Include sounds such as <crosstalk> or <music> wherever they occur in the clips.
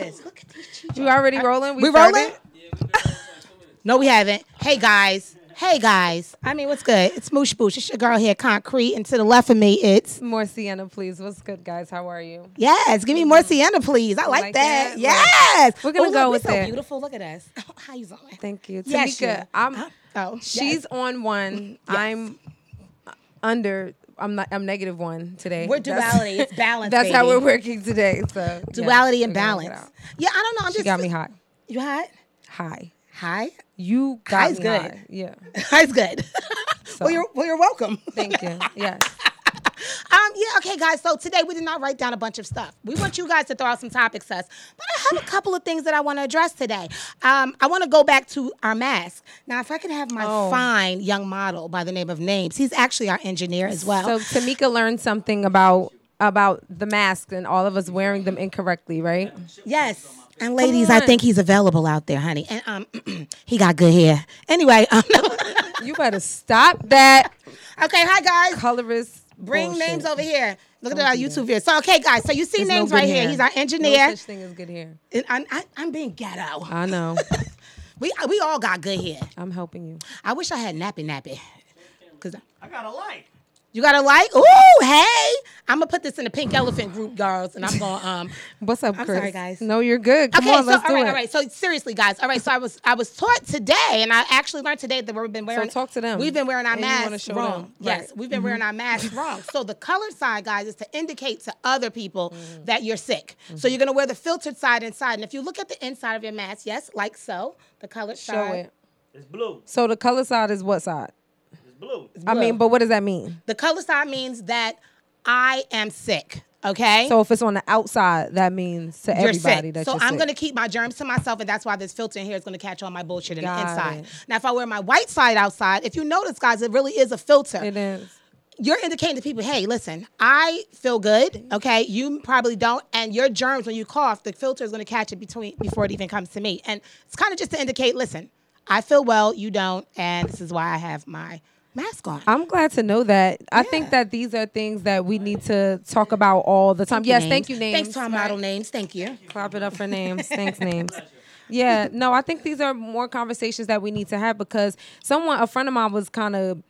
this. Look at these cheese. You already rolling? We started? rolling? No, we haven't. Hey guys. Hey guys. I mean, what's good? It's Moosh Boosh. It's your girl here, Concrete. And to the left of me, it's More Sienna, please. What's good, guys? How are you? yes. Give me more Sienna, please. I like, like that. that? Yes. We're gonna Oh, go look, with we're so that. beautiful. Look at us. <laughs> how you doing? Thank you. Yes, Tamika, you. I'm Huh? Oh, she's yes. on one. Mm, I'm under I'm not I'm negative one today. We're That's- duality. It's <laughs> balance. That's how we're working today. So yeah, Duality and gonna get balance. Yeah, I don't know. I'm She just got me hot. You hot? High. Hi. You got High's me good. high. Yeah. <laughs> High's good. well, you're well, you're welcome. Thank you. <laughs> Yes. Um, yeah, okay, guys. So today we did not write down a bunch of stuff. We want you guys to throw out some topics to us. But I have a couple of things that I want to address today. Um, I want to go back to our mask. Now, if I could have my Oh. fine young model by the name of Names, he's actually our engineer as well. So Tamika learned something about about the masks and all of us wearing them incorrectly, right? yes. And ladies, I think he's available out there, honey. And um, <clears throat> he got good hair. Anyway, um, <laughs> You better stop that okay, hi guys. colorist. Bring bullshit. names over here. Look at Don't our YouTube here. So, okay, guys. So you see There's names good right here. He's our engineer. No engineer. such thing as good hair. And I'm, I, I'm being ghetto. I know. <laughs> We we all got good hair. I'm helping you. I wish I had nappy nappy. Cause I got a like. You gotta like? Ooh, hey! I'm gonna put this in the pink elephant group, girls, and I'm gonna <laughs> um. What's up, I'm Chris? sorry, guys. No, you're good. Come okay, on, so let's all do right, it. all right. So seriously, guys, all right. So I was I was taught today, and I actually learned today that we've been wearing. So talk to them. We've been wearing our And you wanna masks show wrong. them. Yes, Right. Mm-hmm. we've been wearing our masks wrong. So the colored side, guys, is to indicate to other people Mm-hmm. that you're sick. So you're gonna wear the filtered side inside, and if you look at the inside of your mask, yes, like so, the colored Show side. it. It's blue. So the color side is what side? I mean, but what does that mean? The color side means that I am sick. Okay. So if it's on the outside, that means to you're everybody sick. that so you're I'm sick. gonna keep my germs to myself, and that's why this filter in here is gonna catch all my bullshit in Got the inside. it. Now, if I wear my white side outside, if you notice, guys, it really is a filter. It is. You're indicating to people, hey, listen, I feel good. Okay, you probably don't, and your germs when you cough, the filter is gonna catch it between before it even comes to me, and it's kind of just to indicate, listen, I feel well, you don't, and this is why I have my mask on. I'm glad to know that. I Yeah. think that these are things that we need to talk about all the time. yes, thank you, names. Thanks to our model names. Thank you. Clap it up for names. Thanks, <laughs> names. Yeah, no, I think these are more conversations that we need to have because someone, a friend of mine, was kind of.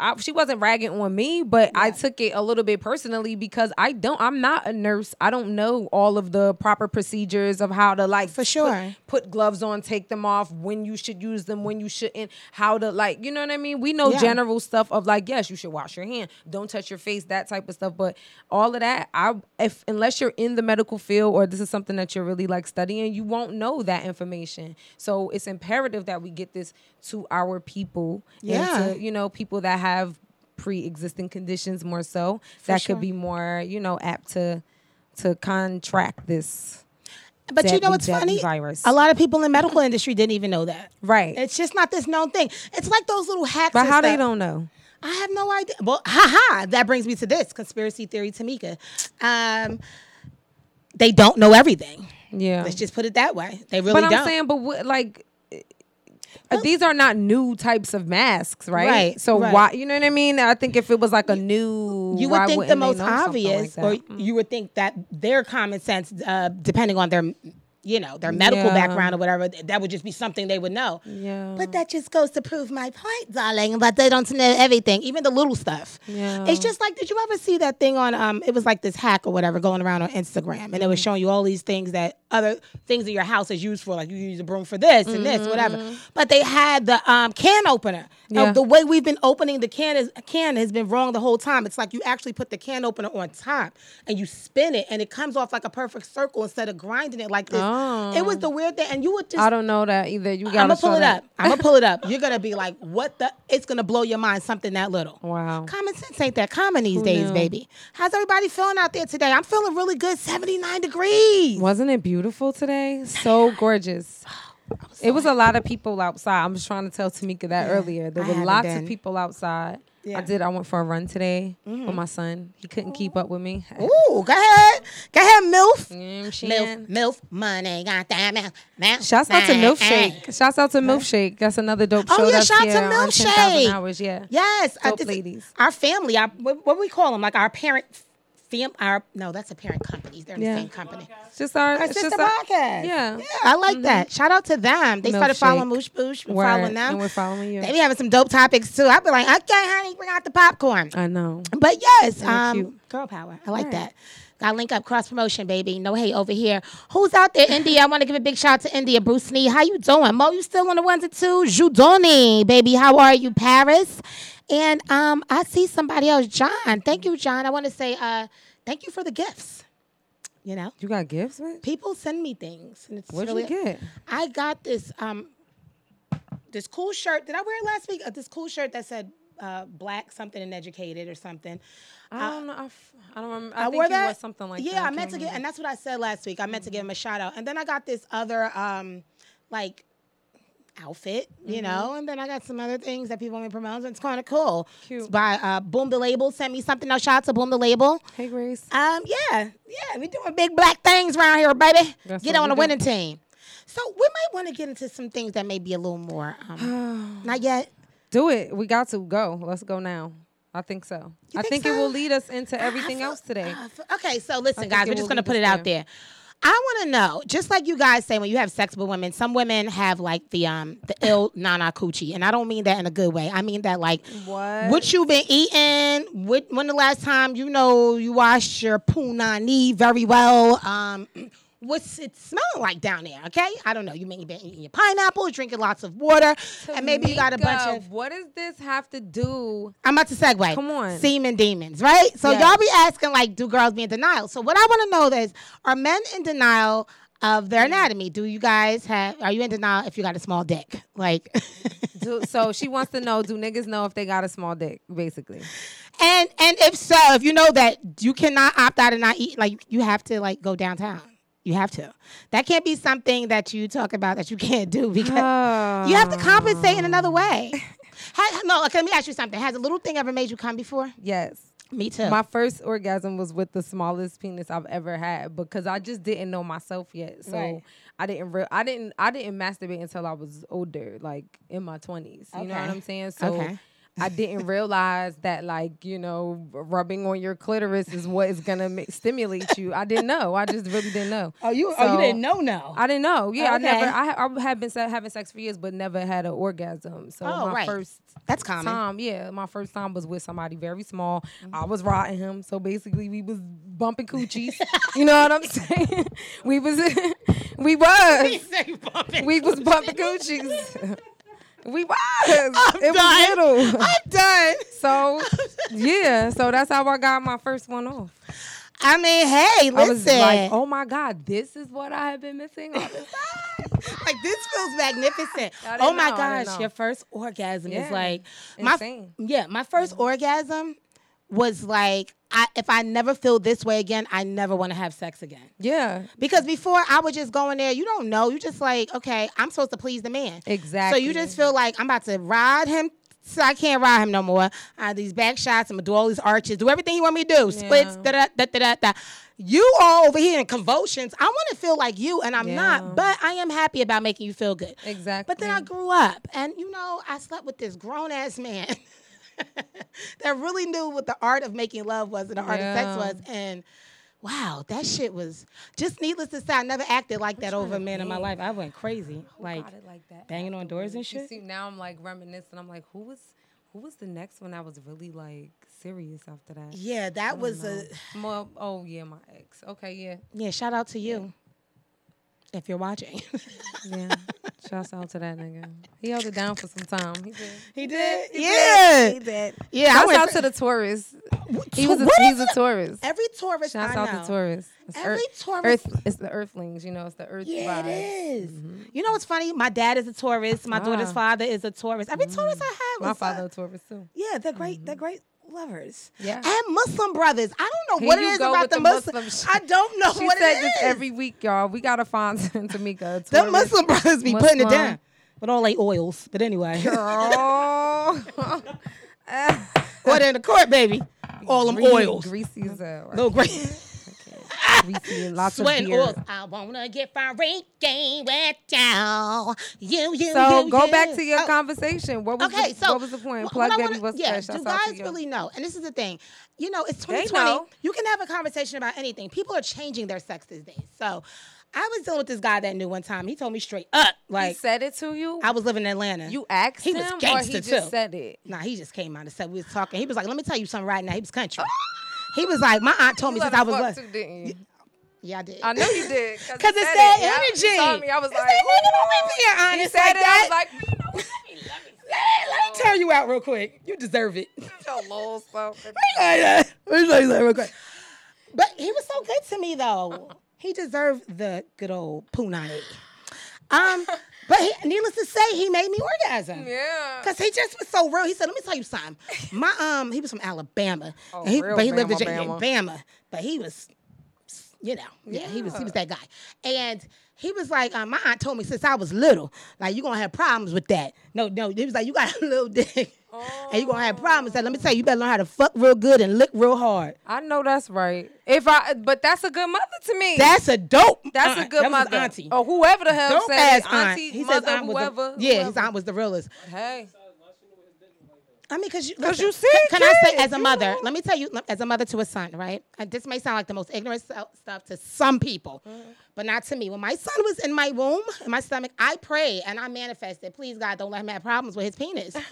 I, she wasn't ragging on me, but I took it a little bit personally because I don't. I'm not a nurse. I don't know all of the proper procedures of how to like For sure. put, put gloves on, take them off, when you should use them, when you shouldn't, how to like, you know what I mean? We know Yeah. general stuff of like, yes, you should wash your hand, don't touch your face, that type of stuff. But all of that, I if unless you're in the medical field or this is something that you're really like studying, you won't know that information. So it's imperative that we get this to our people, Yeah. and to you know people that have pre-existing conditions more so that sure. could be more you know apt to to contract this. But you know deadly, what's funny? virus. A lot of people in the medical industry didn't even know that. Right. It's just not this known thing. It's like those little hacks. But how they don't know? I have no idea. Well, haha. That brings me to this conspiracy theory, Tamika. Um, they don't know everything. Yeah. Let's just put it that way. They really but I'm don't. saying, but what, like, these are not new types of masks, right? Right, So right. why? You know what I mean? I think if it was like a new, you would think the most obvious, like or? Mm. you would think that their common sense, uh, depending on their, you know, their medical Yeah. background or whatever, that would just be something they would know. Yeah. But that just goes to prove my point, darling. But they don't know everything, even the little stuff. Yeah. It's just like, did you ever see that thing on? Um, it was like this hack or whatever going around on Instagram, and it Mm-hmm. was showing you all these things that other things that your house is used for, like you use a broom for this and this, whatever. But they had the um, can opener. Now, Mm-hmm. Yeah. the way we've been opening the can is can has been wrong the whole time. It's like you actually put the can opener on top and you spin it, and it comes off like a perfect circle instead of grinding it like this. It was the weird thing, and you would just I don't know that either. You gotta I'm gonna pull it that. up. I'm gonna pull it up. You're gonna be like, "What the?" It's gonna blow your mind. Something that little. <laughs> Wow. Common sense ain't that common these Who days, knew? baby. How's everybody feeling out there today? I'm feeling really good. 79 degrees. Wasn't it beautiful today? So gorgeous. <gasps> It was a lot of people outside. I'm just trying to tell Tamika that earlier. There I were lots been. of people outside. Yeah. I did. I went for a run today with mm-hmm. my son. He couldn't keep up with me. Ooh, go ahead, go ahead, milf. What Milf, milf, money, got that milf, milf. Shouts out to. Milf Shake. Shouts out to Milf Shake. That's another dope Oh, show. yeah, that's shout out to Milf 10,000 Shake. Hours, yeah. Yes, Dope ladies. Our family. Our, what, what we call them? Like our parent fam- our no, that's a parent company. They're in Yeah. the same company. It's just our, Our it's sister just our- podcast. Yeah. Yeah, I like that. Shout out to them. They started following Moosh Boosh. We're Word. following them. And we're following you. They be having some dope topics too. I'd be like, okay, honey, bring out the popcorn. I know. But yes, They're um, cute. girl power. I like Right. that. Got to link up cross promotion, baby. No hate over here. Who's out there, India? I want to give a big shout out to India. Bruce Lee, how you doing? Mo, you still on the ones and twos? Judoni, baby. How are you, Paris? And um, I see somebody else, John. Thank you, John. I want to say uh, thank you for the gifts. You know, You got gifts, man? people send me things, and it's What'd really. you get? I got this um this cool shirt. Did I wear it last week? Uh, this cool shirt that said uh, black something and educated or something. I don't know. I, f- I don't remember. I, I, think wore that. something like yeah, that. I meant to get, and that's what I said last week. I meant to give him a shout out, and then I got this other um like outfit, Mm-hmm. you know, and then I got some other things that people want me to promote. And it's kind of cool. Cute. It's by uh, Boom the Label. Sent me something. Now shout out to Boom the Label. Hey, Grace. Um, yeah, yeah, we're doing big black things around here, baby. That's get on the do. winning team. So we might want to get into some things that may be a little more. Um, <sighs> not yet. Do it. We got to go. Let's go now. I think so. You I think think, it will lead us into everything feel- else today. Feel- okay, so listen, guys, we're just gonna put it out there. I want to know, just like you guys say, when you have sex with women, some women have like the um the ill <coughs> nana coochie, and I don't mean that in a good way. I mean that like What? what you been eating. What when the last time you know you washed your punani very well. Um, what's it smelling like down there? Okay, I don't know. You may be eating your pineapple, drinking lots of water, and maybe you got a bunch of. What does this have to do? I'm about to segue. Come on. Semen demons, right? So Yes. y'all be asking like, do girls be in denial? So what I want to know is, are men in denial of their mm. anatomy? Do you guys have? Are you in denial if you got a small dick? <laughs> Like, <laughs> do so she wants to know: Do niggas know if they got a small dick? Basically, and and if so, if you know that you cannot opt out and not eat, like you have to like go downtown. You have to. That can't be something that you talk about that you can't do because you have to oh. compensate in another way. Ha- no, okay, let me ask you something. Has a little thing ever made you come before? yes. Me too. My first orgasm was with the smallest penis I've ever had because I just didn't know myself yet. So Right. I didn't re- I didn't I didn't masturbate until I was older, like in my twenties. You know what I'm saying? So Okay. I didn't realize that like, you know, rubbing on your clitoris is what is gonna ma- stimulate you. I didn't know. I just really didn't know. oh, you oh, So- know no. I didn't know. Yeah, I never. I, ha- I had been having sex for years, but never had an orgasm. So Oh, my right. first That's common. time, yeah, my first time was with somebody very small. I was riding him, so basically we was bumping coochies. <laughs> you know what I'm saying? <laughs> we was, <laughs> we was, we was bumping coochies. We was. <laughs> it was little. I'm done. <laughs> So yeah, so that's how I got my first one off. I mean, hey, I was listen. like, oh my god, this is what I have been missing all this <laughs> like this feels magnificent. Oh my know, gosh, your first orgasm is Yeah. like my Insane. yeah. My 1st mm-hmm. orgasm was like, I if I never feel this way again, I never want to have sex again. Yeah, Because before I would just go in there, you don't know. You just like, okay, I'm supposed to please the man. Exactly. So you just feel like I'm about to ride him. So I can't ride him no more. I these back shots. I'm gonna do all these arches, do everything you want me to do. Splits, da da da da da da. You are over here in convulsions. I want to feel like you, and I'm Yeah. not. But I am happy about making you feel good. exactly. But then I grew up, and you know, I slept with this grown ass man <laughs> <laughs> that really knew what the art of making love was and the art of sex was. And wow, that shit was just needless to say, I never acted like that over a man in my life. I went crazy, oh, like it like that. banging on doors and You shit. see, now I'm like reminiscing. I'm like, who was, who was the next one I was really like serious after that? Yeah, that was a Well, oh yeah, my ex. Okay, yeah, yeah. Shout out to you if you're watching. <laughs> yeah. Shouts out to that nigga. He held it down for some time. He did. he did, He yeah, He did. yeah. I Shouts out for- to the tourists. He was a, what he's a Taurus. Every Taurus Shouts I out know. to. It's Every earth, Taurus- Earth, it's the Earthlings. You know, it's the Earth Yeah, vibes. it is. You know what's funny? My dad is a Taurus. My daughter's Ah. father is a Taurus. Every Taurus I had was My uh, father a Taurus too. Yeah, they're great. They're great lovers. Yeah. And Muslim brothers. I don't know Here what it is about the Muslim. Muslim I don't know She what said it this is. every week, y'all. We gotta find <laughs> Tamika. the. Muslim brothers be putting it down with all they oils. But anyway, Girl. <laughs> order in the court, baby. All them Greasy- oils. Greasy as hell. No <laughs> <laughs> seeing lots of beer. I wanna get freaky with you. You, you, So you, go you. back to your Oh, conversation. What was Okay, the, so what was the point? Plug wanna- was yeah. fresh. Do Shouts out to guys really know? And this is the thing. You know, it's They 2020. know. You can have a conversation about anything. People are changing their sex these days. So I was dealing with this guy that knew one time. He told me straight up, like He said it to you. I was living in Atlanta. you asked He was him, or he just too. said it. Nah, he just came out and said we was talking. He was like, "Let me tell you something right now." He was country. <laughs> he was like, "My aunt told me since I was fuck little." too, didn't you? Yeah, I did. I know you did. Cause <laughs> it, said it. Energy. He told me. I was It's like, that nigga don't be being He honest said like it. that. I was like, let me, let me, let, me you out real quick. You deserve it. <laughs> your little stuff. Like that. Let me that real quick. But he was so good to me though. He deserved the good old punani. Um, but he, needless to say, he made me orgasm. Yeah. Cause he just was so real. He said, "Let me tell you something. My um, he was from Alabama, Oh, he, but he lived in Bama, Bama. But he was, you know, yeah, he was he was that guy. And he was like, um, my aunt told me since I was little, like you gonna have problems with that. No, no, he was like, you got a little <laughs> dick, and you gonna have problems. Let me tell you, you better learn how to fuck real good and lick real hard. I know that's right. If I, but that's a good mother to me. That's a dope. That's a aunt. good that mother. auntie. Or whoever the hell dope said. Auntie, He says mother, the- whoever. yeah, his aunt was the realest. Hey. I mean, because you, 'Cause you see Can, can I say, as a mother, let me tell you, as a mother to a son, right? And this may sound like the most ignorant stuff to some people, Mm-hmm. but not to me. When my son was in my womb, in my stomach, I prayed and I manifested, please God, don't let him have problems with his penis. <laughs>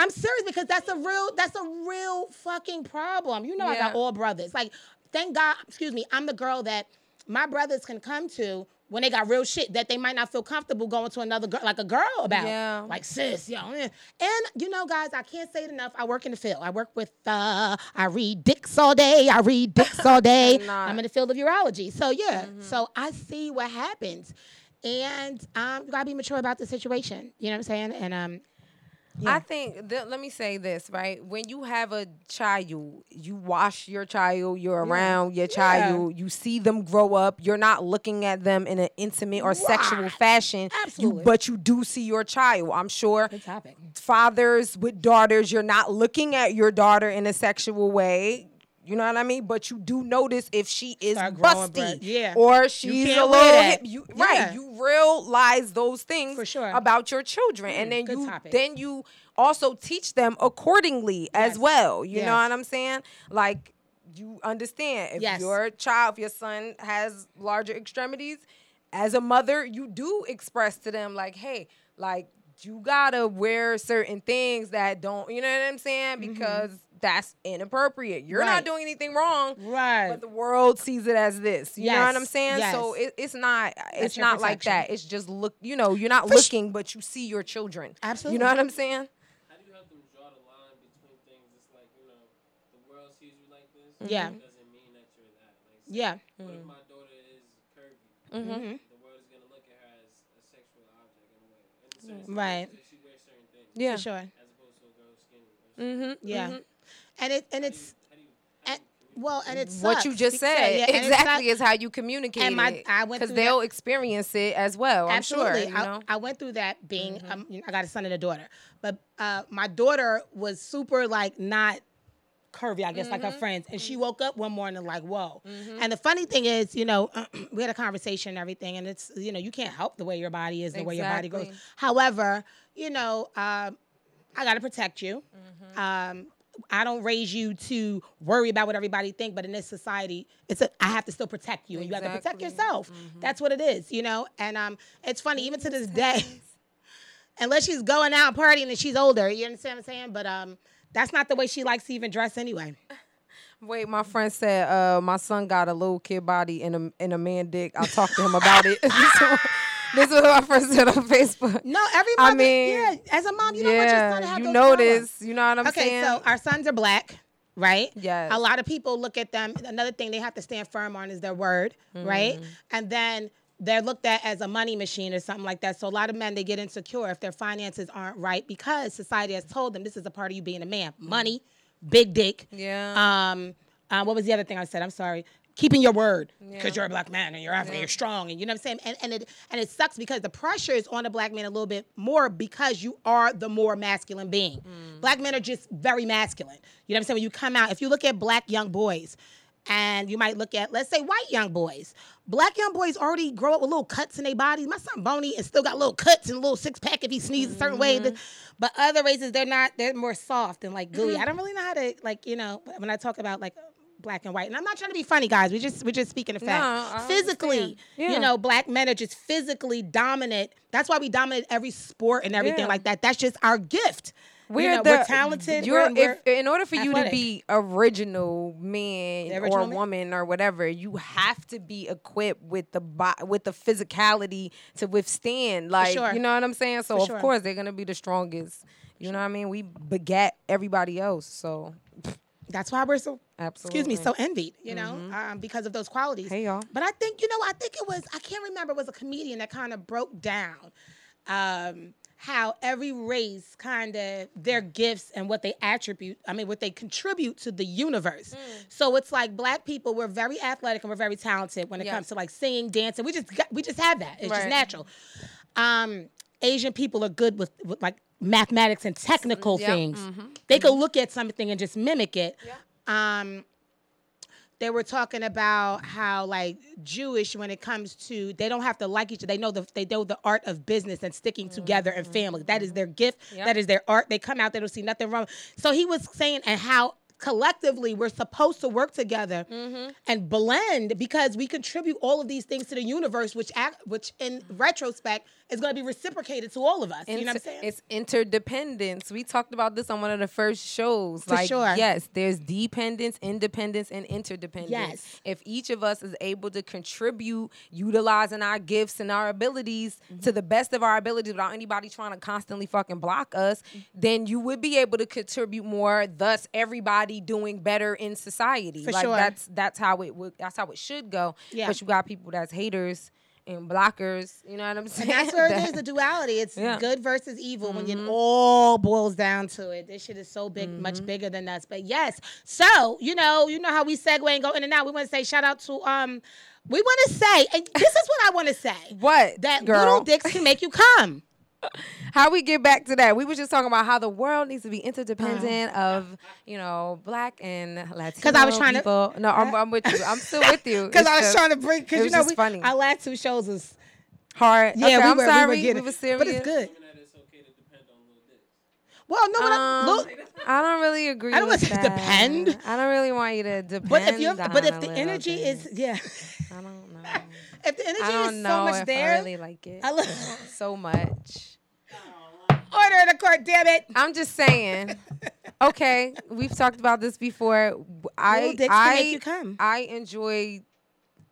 I'm serious because that's a real, that's a real fucking problem. You know, I got all brothers. Like, thank God, excuse me, I'm the girl that my brothers can come to when they got real shit that they might not feel comfortable going to another girl, like a girl about. Yeah. Like sis, yo. eh. And you know, guys, I can't say it enough. I work in the field. I work with uh I read dicks all day. I read dicks all day. <laughs> I'm in the field of urology. So yeah. So I see what happens. And um you gotta be mature about the situation. You know what I'm saying? And um I think that, let me say this right? When you have a child you wash your child you're around your child you see them grow up you're not looking at them in an intimate or sexual fashion Absolutely. you but you do see your child. I'm sure Good topic. fathers with daughters you're not looking at your daughter in a sexual way you know what I mean? But you do notice if she is busty. Yeah. or she's a little hip. You, Yeah. Right? You realize those things For sure. about your children, and then you topic. then you also teach them accordingly as well. You know what I'm saying? Like you understand if Yes. your child, if your son has larger extremities, as a mother, you do express to them like, hey, like you gotta wear certain things that don't, you know what I'm saying? Because that's inappropriate. You're Mm-hmm. Right. not doing anything wrong. Right. But the world sees it as this. You know what I'm Yes, saying? So it, it's not it's your not like that. It's just look, you know, you're not For sh- looking, but you see your children. Absolutely. You know what I'm saying? How do you have them draw the line between things? It's like you know, the world sees you like this. Yeah. Doesn't mean that you're that. Like, Yeah. What if my daughter is curvy? Mm-hmm. The world is gonna look at her as a sexual object in a way. In a Right. sense, She wears certain things. Yeah. For sure. As opposed to a girl skinny. or Mm-hmm. Yeah. And it and it's How do you? and, well, and it's What you just said exactly is how you communicate And my- it. I went because they'll that- experience it as well. I'm Absolutely. sure. You I, know? I went through that being, um, you know, I got a son and a daughter, but uh, my daughter was super like not curvy, I guess, like her friends. And she woke up one morning like, whoa. And the funny thing is, you know, <clears throat> we had a conversation and everything, and it's, you know, you can't help the way your body is, the way your body goes. However, you know, um, I got to protect you. Um, I don't raise you to worry about what everybody think, but in this society, it's a I have to still protect you, and you have to protect Exactly. yourself. That's what it is, you know. And um, it's funny even to this day, <laughs> unless she's going out partying and she's older, you understand what I'm saying? But um, that's not the way she likes to even dress anyway. <laughs> Wait, my friend said uh, my son got a little kid body and a and a man dick. I'll talk to him about it. <laughs> this, is what, this is what my friend said on Facebook. No, every I mean, yeah, as a mom, you don't want your son to have you those notice. problems. You know what I'm okay, saying? Okay, so our sons are black, right? Yes. A lot of people look at them. Another thing they have to stand firm on is their word, right? Mm. And then they're looked at as a money machine or something like that. So a lot of men they get insecure if their finances aren't right because society has told them this is a part of you being a man: money, big dick. Yeah. Um. uh, what was the other thing I said? I'm sorry. Keeping your word because you're a black man and you're African, you're strong, and you know what I'm saying. And and it and it sucks because the pressure is on the black man a little bit more because you are the more masculine being. Black men are just very masculine. You know what I'm saying? When you come out, if you look at black young boys, And you might look at, let's say, white young boys. Black young boys already grow up with little cuts in their bodies. My son Boney is still got little cuts and a little six pack if he sneezes a certain way. Mm-hmm. But other races, they're not. They're more soft and like gooey. Mm-hmm. I don't really know how to like you know when I talk about like black and white. And I'm not trying to be funny, guys. We just we're just speaking of fact. I physically. Yeah. you know, black men are just physically dominant. That's why we dominate every sport and everything Yeah. like that. That's just our gift. We're, you know, the, we're talented. You're, we're, we're, if, in order for you to be original man original or man? woman or whatever, you have to be equipped with the bo- with the physicality to withstand. Like sure. you know what I'm saying. So For of sure. course they're gonna be the strongest. You know what I mean? We begat everybody else. So that's why we're so absolutely. excuse me, so envied, you know, um, because of those qualities. Hey, y'all. But I think, you know, I think it was, I can't remember, it was a comedian that kind of broke down um, how every race kind of their gifts and what they attribute, I mean, what they contribute to the universe. So it's like black people, we're very athletic and we're very talented when it Yeah. comes to like singing, dancing. We just got, we just have that. It's just natural. Um, Asian people are good with, with like mathematics and technical Yep, things. Mm-hmm. They could mm-hmm. look at something and just mimic it. Um, they were talking about how like Jewish when it comes to they don't have to like each other. They know the they know the art of business and sticking mm-hmm. together and family. That is their gift. Yep. That is their art. They come out, they don't see nothing wrong. So he was saying and how collectively we're supposed to work together and blend because we contribute all of these things to the universe, which act, which in retrospect is going to be reciprocated to all of us. you know what I'm saying? It's interdependence. We talked about this on one of the first shows. For like, sure. yes, there's dependence, independence, and interdependence. Yes. If each of us is able to contribute, utilizing our gifts and our abilities Mm-hmm. to the best of our abilities without anybody trying to constantly fucking block us, then you would be able to contribute more. Thus, everybody doing better in society. For like sure. that's that's how it would. That's how it should go. Yeah. But you got people that's haters. And blockers, you know what I'm saying? And that's where it That- <laughs> is the duality. It's Yeah. Mm-hmm. good versus evil when it all boils down to it. This shit is so big, much bigger than us. But yes, so you know, you know how we segue and go in and out. We want to say shout out to um, we want to say, and this is what I want to say. <laughs> What, that girl? little dicks can make you come. How we get back to that? We were just talking about how the world needs to be interdependent of, you know, black and Latino 'Cause I was trying to- people. No, I'm, I'm with you. I'm still with you. <laughs> Because I was just trying to bring, because you know, we, funny. our last two shows was hard. yeah, okay, we I'm were, sorry. we were getting, we were serious. but it's good. That it's okay to depend on little dicks. Well, no, but Um, look, I don't really agree. I don't wanna depend. I don't really want you to depend. but if you're, but if the energy thing. is, yeah, I don't know. <laughs> if the energy is so much there, I really like it I look, <laughs> so much. Order in the court, damn it. I'm just saying. <laughs> Okay, we've talked about this before. I Little dicks I make you come. I enjoy.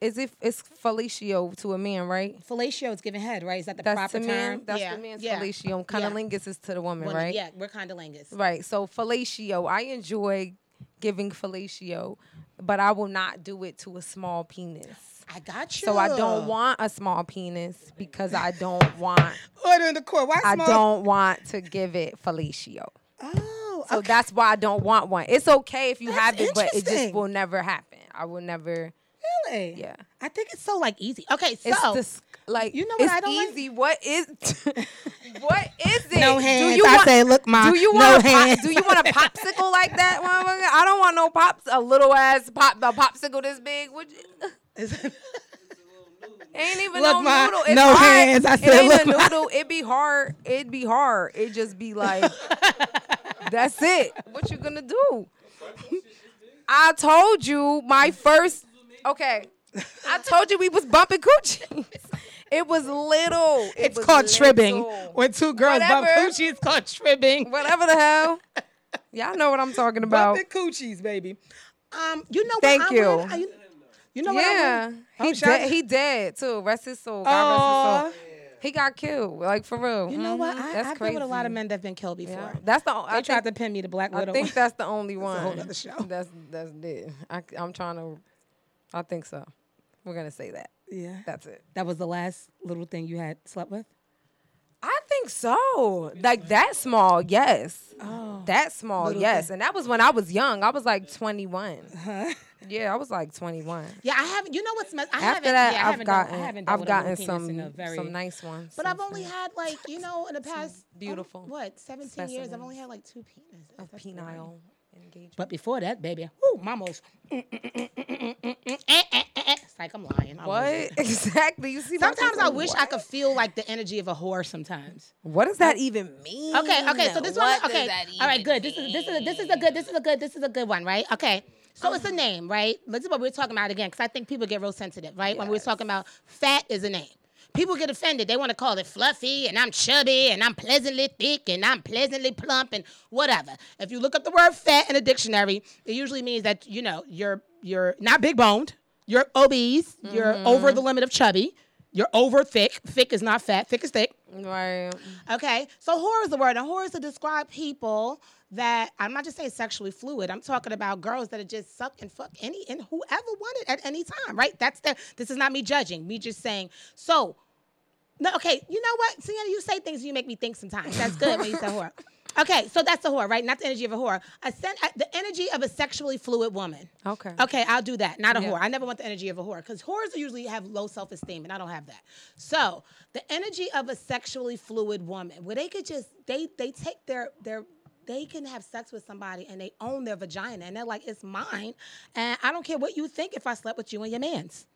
Is it it's fellatio to a man, right? Fellatio is giving head, right? Is that the That's proper the term? man. That's yeah. the man's yeah. fellatio. Yeah. Cunnilingus is to the woman, Women, right? Yeah, we're condolingus. Right. So fellatio, I enjoy giving fellatio, but I will not do it to a small penis. I got you. So I don't want a small penis because I don't want order in the court. Why I small? don't want to give it fellatio. Oh, So okay. that's why I don't want one. It's okay if you That's have it, but it just will never happen. I will never. really. Yeah. I think it's so like easy. Okay, so It's dis- like you know what it's I don't like? easy. What is <laughs> what is it? No Do hands. you I want, say, look, ma, Do you no want a hands. do you want a popsicle like that? I don't want no pops. A little ass pop a popsicle this big. Would you? <laughs> Ain't even Look, no ma, noodle. It's no hard. hands. I it said, ain't look, a noodle. It be hard. It be hard. It just be like, <laughs> that's it. What you gonna do? I told you my first. Okay, I told you we was bumping coochies. It was little. It it's was called tribbing. little. When two girls bump coochies, it's called tribbing. Whatever the hell. Y'all know what I'm talking about. Bumping coochies, baby. Um, you know Thank what? I you. I- you know what? I Yeah, want? he Oh, shout dead. He dead too. Rest his soul. God rest his soul. He got killed. Like for real. You know what? Mhm. I, That's I've crazy. been with a lot of men that've been killed before. Yeah. That's the. They I tried think, to pin me to Black Widow. I think that's the <laughs> only one. a whole nother show. That's that's it. I, I'm trying to. I think so. We're gonna say that. yeah. That's it. That was the last little thing you had slept with. I think so. Like that small, yes. Oh. That small, Little yes. thing. And that was when I was young. I was like 21. Yeah, I was like 21. Yeah, I haven't. You know what's mess? I After haven't, that, yeah, I I've haven't done- gotten I haven't done I've a gotten some a very, some nice ones. But I've only had like you know in the past oh, beautiful what seventeen years I've only had like two penises. of That's penile. engagement. But before that, baby, whoo, mama's. It's like I'm lying. I What <laughs> exactly? You see? Sometimes I wish I could feel like the energy of a whore. Sometimes. What does that even mean? Okay, okay. So this What one, okay. All right, good. This is this is this is a good this is a good this is a good one, right? Okay. So oh. it's a name, right? This is what we are talking about again, because I think people get real sensitive, right? When we were Yes. talking about fat is a name. People get offended. They want to call it fluffy, and I'm chubby, and I'm pleasantly thick, and I'm pleasantly plump, and whatever. If you look up the word fat in a dictionary, it usually means that you know you're you're not big boned, you're obese, you're mm-hmm. over the limit of chubby, you're over thick. Thick is not fat. Thick is thick. Right. Okay, so whore is the word, and whore is to describe people that I'm not just saying sexually fluid. I'm talking about girls that are just suck and fuck any and whoever wanted at any time, right? That's the. This is not me judging. Me just saying. So, no, okay. You know what, Sienna? You say things you make me think sometimes. That's good when you say whore. <laughs> Okay, so that's the whore, right? Not the energy of a whore. A sen- uh, the energy of a sexually fluid woman. Okay. Okay, I'll do that. Not a Yeah. whore. I never want the energy of a whore because whores usually have low self esteem, and I don't have that. So the energy of a sexually fluid woman, where they could just they they take their their they can have sex with somebody and they own their vagina and they're like it's mine, and I don't care what you think if I slept with you and your man's.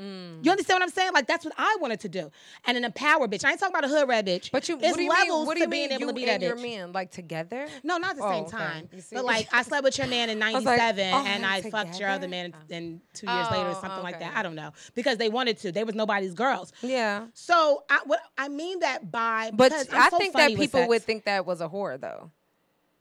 Mm. You understand what I'm saying? Like that's what I wanted to do, and an empower bitch. I ain't talking about a hood red bitch. But you, it's what do you levels mean? What do to you being mean? able you to be that your bitch. man like together? No, not at the Oh, same okay. time. But like I slept with your man in <laughs> was like, '97, oh, and I fucked your other together? man oh. in two years later or Oh, something like that. I don't know because they wanted to. They was nobody's girls. Yeah. So I what I mean that by But I so think that people would think that was a whore though.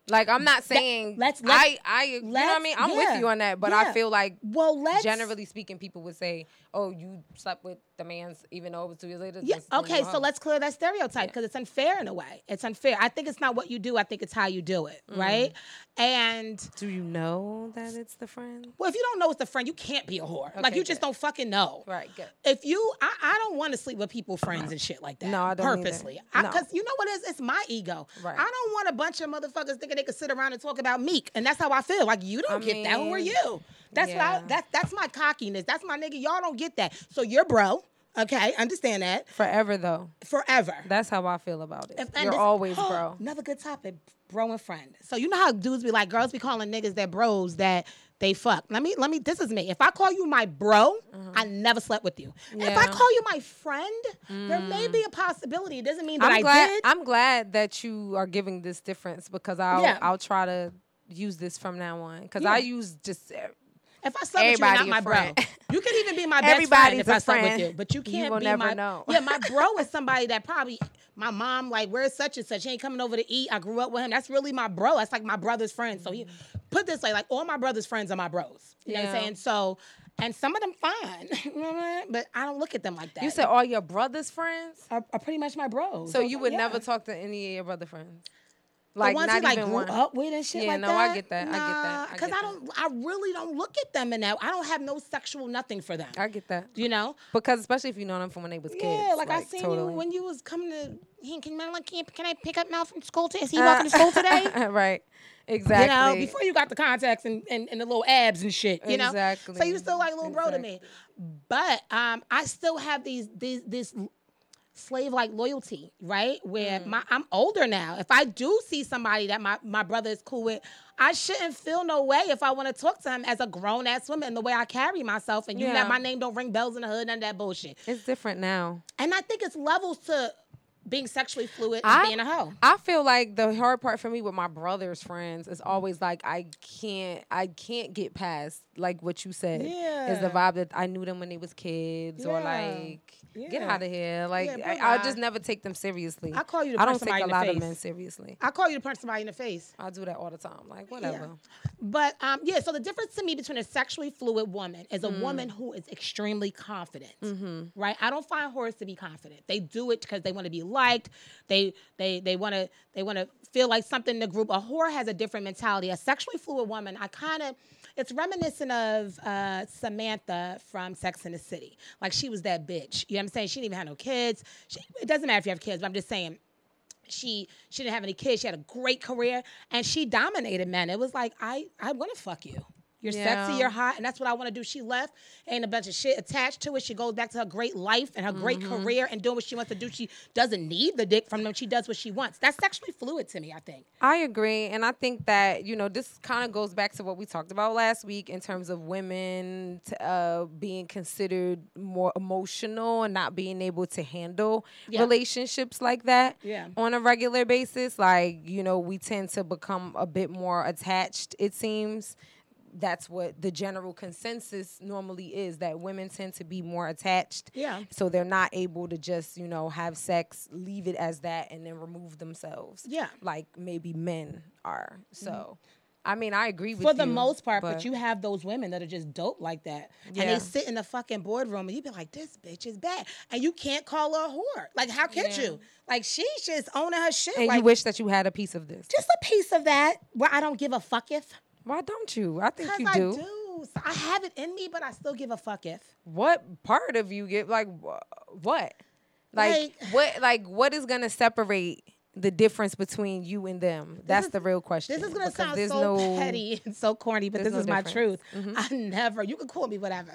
Like I'm not saying let's- let's- I I you know what I mean I'm yeah, with you on that, but yeah. I feel like Well, generally speaking, people would say, "Oh, you slept with the man's even though it was two years later." Yeah. Okay. So alone." let's clear that stereotype because it's unfair in a way. It's unfair. I think it's not what you do. I think it's how you do it. Mm. Right. And Do you know that it's the friend? well, if you don't know it's the friend, you can't be a whore. like Okay, you just don't fucking know. Right. Good. if you I, I don't want to sleep with people friends and shit like that No, I don't either. purposely No. because you know what it is it's my ego Right. i don't want a bunch of motherfuckers thinking they could sit around and talk about meek and that's how i feel like you don't I get that who are you that's what I, yeah. that's that's my cockiness that's my nigga y'all don't get that so you're bro okay understand that Forever though. forever That's how I feel about it. If- You're this- always bro. Another good topic, bro and friend. So you know how dudes be like, girls be calling niggas their bros that they fuck. Let me, let me. This is me. If I call you my bro, I never slept with you. If I Mm-hmm. Yeah. Mm. call you my friend, there may be a possibility. It doesn't mean that I'm I glad. did. I'm glad that you are giving this difference because I'll Yeah. I'll try to use this from now on because Yeah. I use just if I slept with you, you're not my bro. <laughs> You can even be my best friend if I slept with friend. you, but you You can't will be never my. know. Yeah, my <laughs> bro is somebody that probably my mom like. Where's such and such? He ain't coming over to eat. I grew up with him. That's really my bro. That's like my brother's friend. So he mm. put this way, like all my brother's friends are my bros. You know what I'm saying? So. And some of them fine, <laughs> You know what I mean? but I don't look at them like that. you said all your brother's friends. are, are pretty much my bros. So Those you would yeah. never talk to any of your brother friends. The Like ones not he like grew one. up with and shit Yeah, like no, that. Yeah, no, I get that. I get that. I Because get I don't, I really don't look at them in that. I don't have no sexual nothing for them. I get that you know? because especially if you know them from when they was kids. Yeah, like, I seen totally. you when you was coming to. Can, like, can, can I pick up Mel from school? Today? Is he walking to school today? <laughs> right. Exactly. You know, before you got the contacts and, and, and the little abs and shit, you know. Exactly. So Exactly. you still like a little bro to me, but um, I still have these these this slave like loyalty, right? Where Mm. my I'm older now. If I do see somebody that my my brother is cool with, I shouldn't feel no way if I want to talk to him as a grown ass woman the way I carry myself, and you Yeah. that my name don't ring bells in the hood, none of that bullshit. it's different now. And I think it's levels to being sexually fluid and I- being a hoe. I feel like the hard part for me with my brother's friends is always like I can't I can't get past like what you said Yeah. is the vibe that I knew them when they was kids or Yeah. get out of here like Yeah, I, poor I'll just never take them seriously. I call you to I don't take a lot of men seriously. I call you to punch somebody in the face. I do that all the time. Like whatever. But um, yeah, so the difference to me between a sexually fluid woman is a Mm. woman who is extremely confident, Mm-hmm. right? I don't find whores to be confident. They do it because they want to be liked. They they they want to they want to feel like something in the group. A whore has a different mentality. A sexually fluid woman, I kind of, it's reminiscent of uh, Samantha from Sex in the City. Like she was that bitch. You know what I'm saying? She didn't even have no kids. She, it doesn't matter if you have kids, but I'm just saying she she didn't have any kids. She had a great career and she dominated men. It was like I I want to fuck you. You're Yeah. sexy, you're hot, and that's what I want to do. She left, ain't a bunch of shit attached to it. She goes back to her great life and her great Mm-hmm. career and doing what she wants to do. She doesn't need the dick from them. She does what she wants. That's sexually fluid to me, I think. I agree, and I think that you know this kind of goes back to what we talked about last week in terms of women t- uh, being considered more emotional and not being able to handle Yeah. relationships like that Yeah. on a regular basis. Like you know, we tend to become a bit more attached. It seems that's what the general consensus normally is that women tend to be more attached. Yeah. So they're not able to just, you know, have sex, leave it as that, and then remove themselves. Yeah. Like maybe men are. Mm-hmm. So, I mean, I agree with you. For the most part, but, you have those women that are just dope like that. And they sit in the fucking boardroom and you be like, this bitch is bad. And you can't call her a whore. Like, how could Yeah. you? Like, she's just owning her shit. And like, you wish that you had a piece of this. just a piece of that where I don't give a fuck if. Why don't you? I think you I do. do. So I have it in me, but I still give a fuck if. What part of you get like wh- what? Like, Like- what? Like what is gonna separate the difference between you and them? That's is- the real question. This is gonna sound so no- petty and so corny, but this no is my difference. Mm-hmm. truth. I never, you can call me whatever,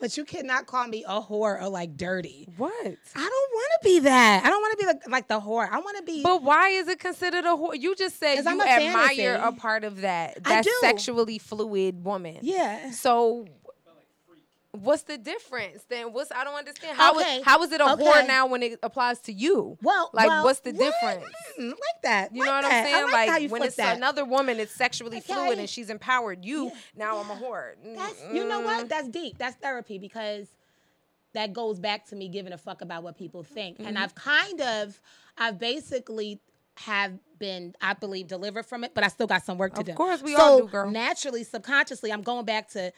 but you cannot call me a whore or like dirty. What? I don't want to be that. I don't want to be the, like the whore. I want to be. But why is it considered a whore? You just said you admire fantasy. a part of that. I That sexually fluid woman. yeah. So what's the difference then? What's I don't understand. How is- Okay. how is it a Okay. whore now when it applies to you? Well, like well, what's the what? difference? Mm, like that. You know what that. I'm saying? Like, you when it's that. another woman, it's sexually fluid and she's empowered you. Now I'm a whore. That's you know what? That's deep. That's therapy because that goes back to me giving a fuck about what people think. Mm-hmm. And I've kind of, I've basically have been, I believe, delivered from it, but I still got some work to Of do. Of course we so all do, girl. Naturally, subconsciously, I'm going back to.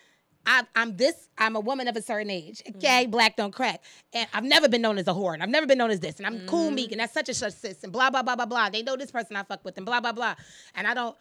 I, I'm this. I'm a woman of a certain age. Mm-hmm. Okay, black don't crack, and I've never been known as a whore, and I've never been known as this, and I'm cool, Mm-hmm. meek, and that's such a such sis, and blah blah blah blah blah. They know this person I fuck with, and blah blah blah, and I don't.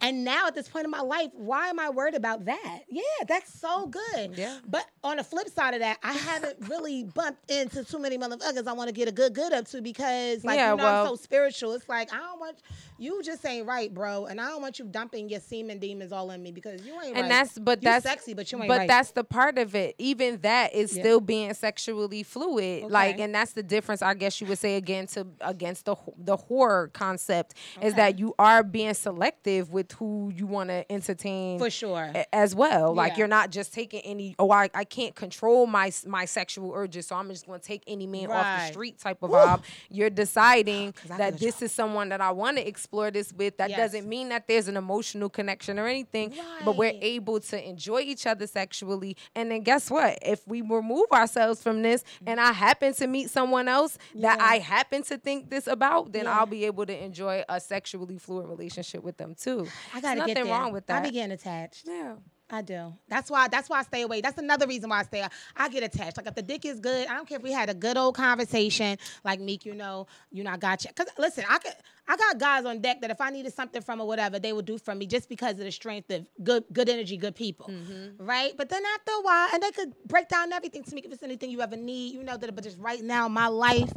And now at this point in my life, why am I worried about that? Yeah, that's so good. Yeah. But on the flip side of that, I haven't <laughs> really bumped into too many motherfuckers I want to get a good good up to because like Yeah, you know well- I'm so spiritual. It's like I don't want you just ain't right, bro. And I don't want you dumping your semen demons all in me because you ain't right. and that's but You that's sexy, but you ain't but right. that's the part of it. Even that is Yeah. still being sexually fluid. Like, and that's the difference. I guess you would say again to against the the horror concept is that you are being selective with who you want to entertain For sure. a- as well. Like Yeah. you're not just taking any. Oh, I, I can't control my my sexual urges, so I'm just going to take any man off the street type of vibe. You're deciding <sighs> that this is someone that I want to explore this with. That Yes. doesn't mean that there's an emotional connection or anything, but we're able to enjoy each other sexually. And then guess what? If we remove ourselves from this, and I happen to meet someone else that I happen to think this about, then Yeah. I'll be able to enjoy a sexually fluid relationship with them too. I gotta There's get nothing there. wrong with that. I be getting attached. yeah. I do. That's why. That's why I stay away. That's another reason why I stay. I get attached. Like if the dick is good, I don't care if we had a good old conversation. Like Meek, you know, you know, I got you. Cause listen, I could. I got guys on deck that if I needed something from or whatever, they would do for me just because of the strength of good, good energy, good people, Mm-hmm. right? But then after a while, and they could break down everything to me if it's anything you ever need, you know that. But just right now, my life,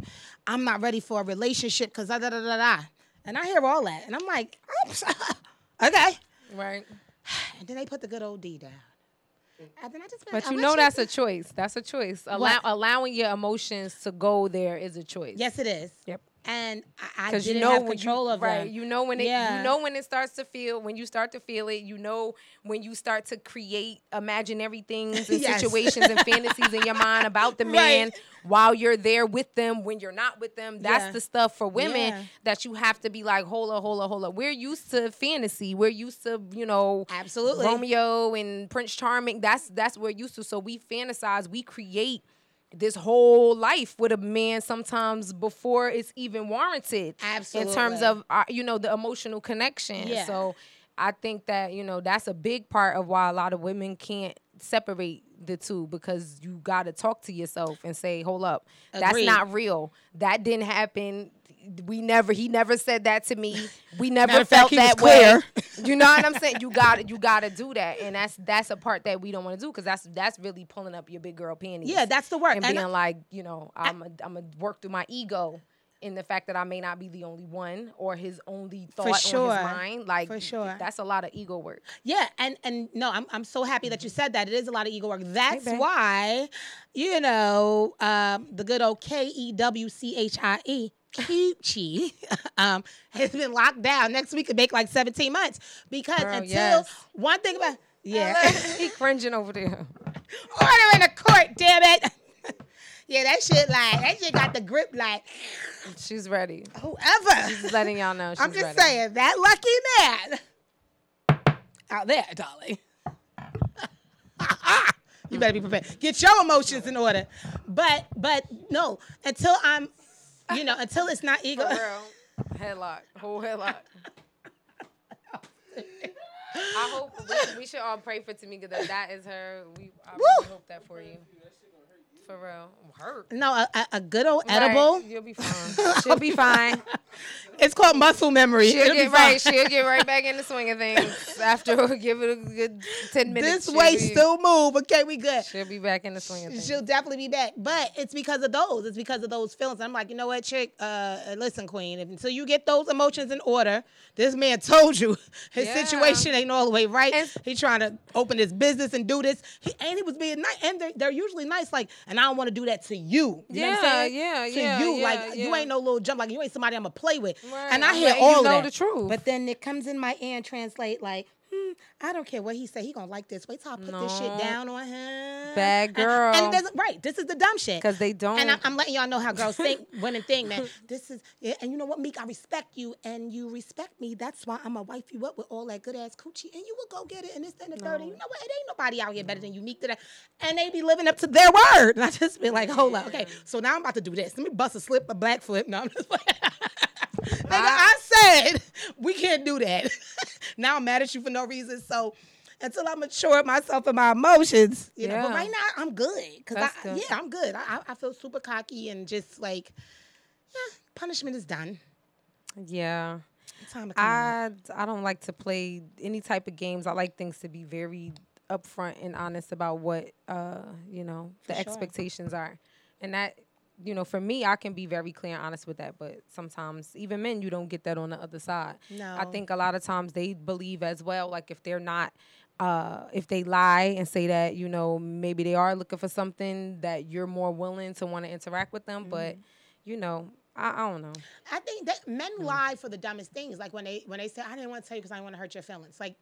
I'm not ready for a relationship because da da da da da. And I hear all that, and I'm like, <laughs> okay. Right. And then they put the good old D down. And then I just But you know that's a choice. That's a choice. Allow, allowing your emotions to go there is a choice. Yes, it is. Yep. And I, I didn't you know have control you, of right. them. You know when it. Yeah. You know when it starts to feel. When you start to feel it. You know when you start to create imaginary things <laughs> and Yes. situations and fantasies in your <laughs> mind about the man Right. while you're there with them. When you're not with them, that's Yeah. the stuff for women Yeah. that you have to be like, hold up, hold up, hold up. We're used to fantasy. We're used to you know Absolutely. Romeo and Prince Charming. That's that's what we're used to. So we fantasize. We create this whole life with a man sometimes before it's even warranted Absolutely. in terms of uh, you know the emotional connection Yeah. so i think that you know that's a big part of why a lot of women can't separate the two because you got to talk to yourself and say hold up that's not real that didn't happen we never he never said that to me we never fact, felt was that way <laughs> you know what i'm saying you got you got to do that and that's that's a part that we don't want to do because that's that's really pulling up your big girl panties Yeah, that's the work. and And being I- like, you know, I'm a, I'm a work through my ego in the fact that I may not be the only one or his only thought For on his mind. Like For sure. that's a lot of ego work. Yeah, and and no, I'm I'm so happy that you said that. It is a lot of ego work. That's babe. why, you know, um, the good old K E W C H I E. Coochie <laughs> um, has been locked down. Next week could make like 17 months because Girl, until yes. one thing about yeah, <laughs> he cringing over there. order in the court, damn it. <laughs> yeah, that shit like that shit got the grip like She's ready. whoever. Just letting y'all know. She's I'm just ready. saying that lucky man out there, darling. you better be prepared. Get your emotions in order. But but no, until I'm, you know, until it's not ego. <laughs> Headlock. Whole headlock. <laughs> I hope we, we should all pray for Tamika that that is her. We I really hope that for you. For real. Hurt. No, a, a- good old Right, edible. You'll be fine. <laughs> She'll be fine. <laughs> It's called muscle memory. She'll It'll get right. She'll get right back in the <laughs> swing of things after we'll give it a good ten minutes. This way still move. Okay, we good. She'll be back in the swing of things. She'll definitely be back, but it's because of those. It's because of those feelings. I'm like, you know what, chick? Uh, listen, queen. If, until you get those emotions in order, this man told you his Yeah. situation ain't all the way right. And- he trying to open his business and do this. He and he was being nice, and they're, they're usually nice. Like, and I don't want to do that to you. You know what I'm Yeah, saying? yeah, to yeah, you. yeah, like, you ain't no little jump. Like, you ain't somebody I'm gonna play with. Right, And I hear you all know that. the truth. But then it comes in my ear and translate like. I don't care what he say. He gonna like this. Wait till I put this shit down on him. Bad girl. And, doesn't, right. This is the dumb shit. Because they don't. And I, I'm letting y'all know how girls think, <laughs> women think, man. This is, yeah, and you know what, Meek? I respect you, and you respect me. That's why I'm gonna wife you up with all that good ass coochie, and you will go get it, and this, that, and the third. And you know what? It ain't nobody out here better than Unique to that. And they be living up to their word. <laughs> And I just be like, hold up, okay. So now I'm about to do this. Let me bust a slip, a black flip. No, I'm just <laughs> <laughs> Nigga, I said we can't do that. <laughs> now I'm mad at you for no reason. So until I mature myself and my emotions, you know. But right now I'm good. Cause That's I, good. yeah, I'm good. I, I- I feel super cocky and just like, yeah, punishment is done. yeah. Time to come on. I I don't like to play any type of games. I like things to be very upfront and honest about what uh you know the sure. expectations are, and that you know for me I can be very clear and honest with that. But sometimes even men you don't get that on the other side. No. I think a lot of times they believe as well. Like if they're not. Uh, if they lie and say that you know maybe they are looking for something that you're more willing to want to interact with them, but Mm-hmm. you know I, I don't know. I think that men lie for the dumbest things. Like when they when they say, "I didn't want to tell you because I want to hurt your feelings." Like,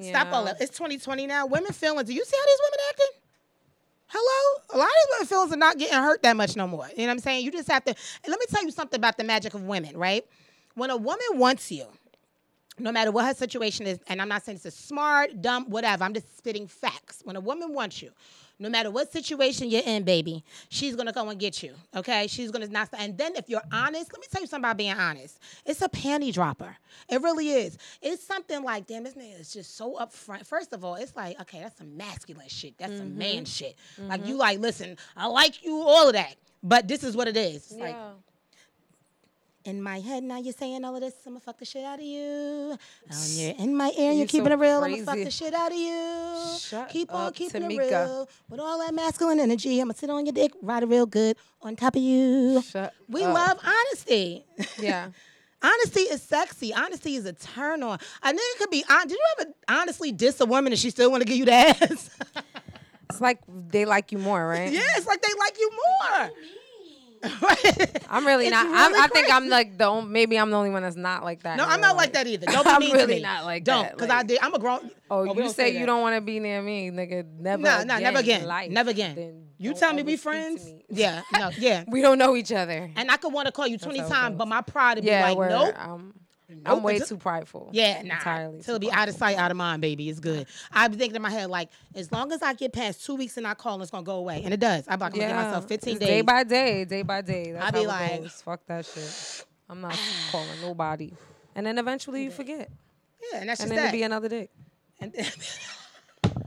stop all Yeah. that. It's 2020 now. Women feelings. Do you see how these women acting? Hello, a lot of feelings are not getting hurt that much no more. You know what I'm saying? You just have to. Let me tell you something about the magic of women, right? When a woman wants you, no matter what her situation is, and I'm not saying this is smart, dumb, whatever. I'm just spitting facts. When a woman wants you, no matter what situation you're in, baby, she's gonna go and get you. Okay, she's gonna not. And then if you're honest, let me tell you something about being honest. It's a panty dropper. It really is. It's something like, damn, this nigga is just so upfront. First of all, it's like, okay, that's some masculine shit. That's some man mm-hmm. shit. Like mm-hmm. you like, listen, I like you, all of that. But this is what it is. It's like in my head now you're saying all of this i'ma fuck the shit out of you you're in my ear you're You keeping so it real i'ma fuck crazy. the shit out of you. Shut keep on up, keeping it Tamika. real. With all that masculine energy i'ma sit on your dick ride it real good on top of you. Shut we up. love honesty. Yeah. <laughs> honesty is sexy. Honesty is a turn on. A nigga could be on did you ever honestly diss a woman and she still want to give you the ass? <laughs> It's like they like you more, right? yeah it's like they like you more <laughs> I'm really It's not. I'm, I think I'm like the on- maybe I'm the only one that's not like that. No, I'm not like life. that either. <laughs> Don't be I'm mean really to me. not like Don't, that, because like- I did. I'm a grown. Oh, oh we you don't say you don't want to be near me, nigga. Never. No, again no, never again. life. Never again. You don't tell me we friends. me. <laughs> Yeah, no, yeah. we don't know each other. And I could want to call you 20 times, but my pride would be yeah, like, nope. Nope, I'm way too prideful. Yeah, nah. entirely. Till be out of sight, out of mind, baby. It's good. I've been thinking in my head, like, as long as I get past two weeks and not calling, it's gonna go away. And it does. I'm about to give myself 15 it's days. Day by day, day by day. That's I be like- goes. fuck that shit. I'm not <sighs> calling nobody. And then eventually you forget. yeah, and that's just. And just then that. it'll be another day. And- <laughs>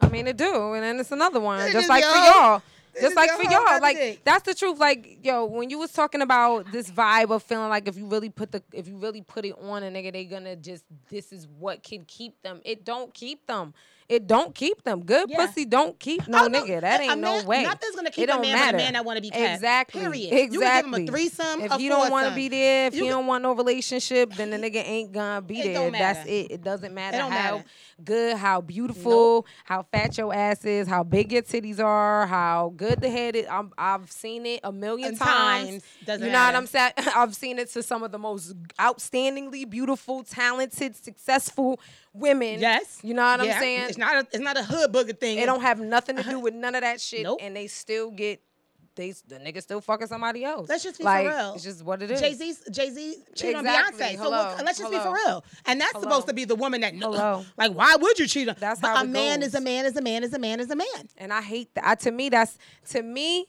I mean, it do, and then it's another one, just like for y'all. Just like for y'all, like that's the truth. Like yo, when you was talking about this vibe of feeling like if you really put the if you really put it on a nigga, they gonna just this is what can keep them. It don't keep them. It don't keep them. Good Yeah. pussy don't keep no Oh, no, nigga. That a ain't no way. nothing's gonna It keep a don't man with a matter. man that wanna be kept. Exactly. Period. You can give him a threesome, If a you don't want to be there, if You you, don't want no relationship, then the <laughs> nigga ain't gonna be It there. That's it. It doesn't matter don't how matter. good, how beautiful, how fat your ass is, how big your titties are, how good the head is. I'm, I've seen it a million times. times. Doesn't you know what. I'm saying? <laughs> I've seen it to some of the most outstandingly beautiful, talented, successful women. Yes. You know what Yeah. I'm saying? It's not a it's not a hood booger thing. They don't have nothing to do with none of that shit, Nope. and they still get they the nigga still fucking somebody else. Let's just be like, for real. It's just what it is. Jay Z, Jay Z cheated Exactly. on Beyonce. So Hello. what- let's just be for real. And that's Hello. supposed to be the woman that. Hello. <laughs> Like, why would you cheat on? That's but how a man goes. is a man is a man is a man is a man. and I hate that. I, to me, that's to me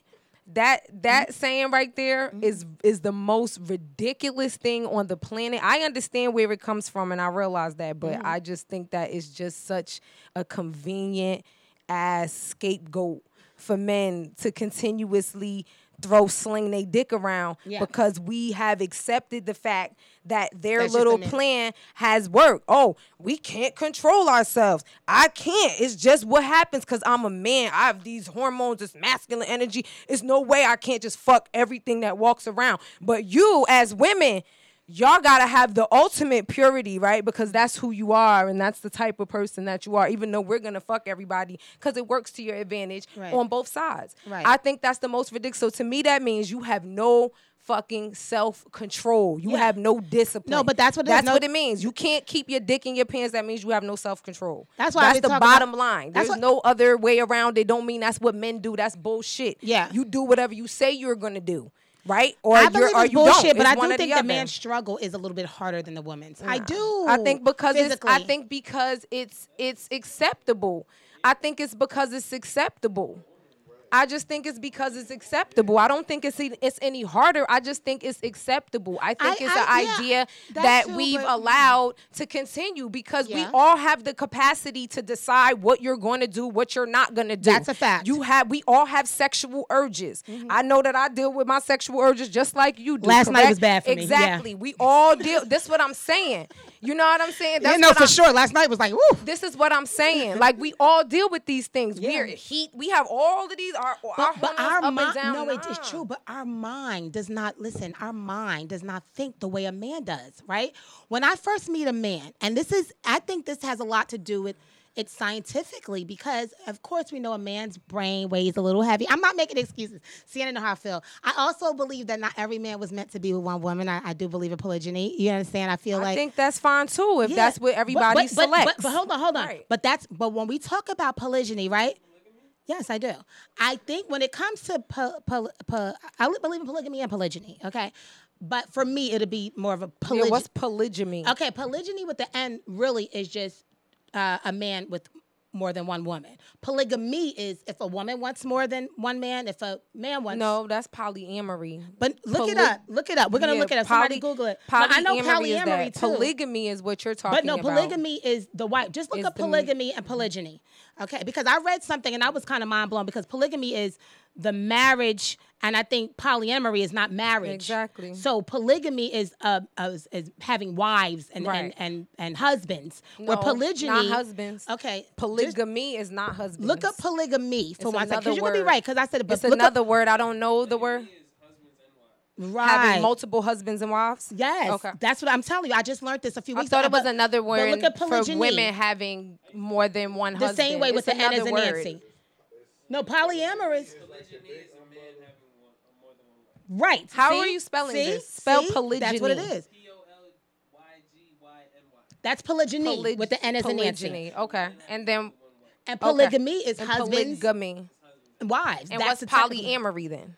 that that mm-hmm. saying right there mm-hmm. is is the most ridiculous thing on the planet. I understand where it comes from, and I realize that, but mm-hmm. I just think that it's just such a convenient ass scapegoat for men to continuously throw sling they dick around Yeah. because we have accepted the fact that their That's little plan has worked. Oh, we can't control ourselves. I can't. It's just what happens because I'm a man. I have these hormones, this masculine energy. It's no way I can't just fuck everything that walks around. But you, as women, y'all gotta have the ultimate purity, right? Because that's who you are and that's the type of person that you are, even though we're gonna fuck everybody because it works to your advantage Right. on both sides. Right. I think that's the most ridiculous. So to me, that means you have no fucking self control. You Yeah. have no discipline. No, but that's what that's No- what it means. You can't keep your dick in your pants. That means you have no self control. That's why That's the bottom about- line. There's what- no other way around it. Don't mean that's what men do. That's bullshit. Yeah. You do whatever you say you're gonna do. Right? Or I you're believe or it's you bullshit, but It's I do think the the man's struggle is a little bit harder than the woman's. I do. I think because it's I think because it's it's acceptable. I think it's because it's acceptable. I just think it's because it's acceptable. I don't think it's it's any harder. I just think it's acceptable. I think I- it's I- an yeah, idea that too, we've mm-hmm. allowed to continue because we all have the capacity to decide what you're going to do, what you're not going to do. That's a fact. You have we all have sexual urges. Mm-hmm. I know that I deal with my sexual urges just like you do. Last night was bad for me, yeah. Exactly. We all deal. This what I'm saying. You know what I'm saying? That's know what for I'm, sure. Last night was like, woo. this is what I'm saying. Like we all deal with these things. <laughs> Yeah. We're heat. We have all of these. Our, our But, but our up and mind, no, it is true. But our mind does not listen. Our mind does not think the way a man does. Right? When I first meet a man, and this is, I think this has a lot to do with it scientifically because, of course, we know a man's brain weighs a little heavy. I'm not making excuses. See, I know how I feel. I also believe that not every man was meant to be with one woman. I, I do believe in polygyny. You understand? I feel I like I think that's fine too. If Yeah. that's what But- everybody but, but, selects. But, but hold on, hold on. Right. But that's but when we talk about polygyny, right? Yes, I do. I think when it comes to po, po, po, I believe in polygamy and polygyny. Okay, but for me, it'll be more of a yeah, polygyny. what's polygamy? okay, polygyny with the N really is just uh, a man with more than one woman. Polygamy is if a woman wants more than one man, if a man wants No, that's polyamory. But look it up. Look it up. We're gonna Yeah, look it up. poly- Somebody Google it. No, I know polyamory is too. Polygamy is what you're talking about. But no, about. polygamy is the wife. Just look Is up polygamy and polygyny. Okay, because I read something and I was kind of mind blown because polygamy is the marriage, and I think polyamory is not marriage. Exactly. So polygamy is uh, uh is, is having wives and, Right. and and and husbands. where polygyny, not husbands. Okay, just Polygamy is not husband. look up polygamy for It's one second. another Because you could be right. Because I said it, but It's look another up, word. I don't know the word. right. Having multiple husbands and wives. Yes, Okay. that's what I'm telling you. I just learned this a few weeks ago. I thought ago. it was but- another word look at for women having more than one the husband. The same way with It's the N as another in word. Nancy. No, polyamorous. Polygyny is a man having one, more than one wife. Right. How See? are you spelling See? this? Spell See? That's what it polygyny. P O L Y G Y N Y. That's polygyny Polyg- with the N as in Nancy. Okay, and then And okay. polygamy is And husbands polygamy. and wives. And That's what's polyamory then?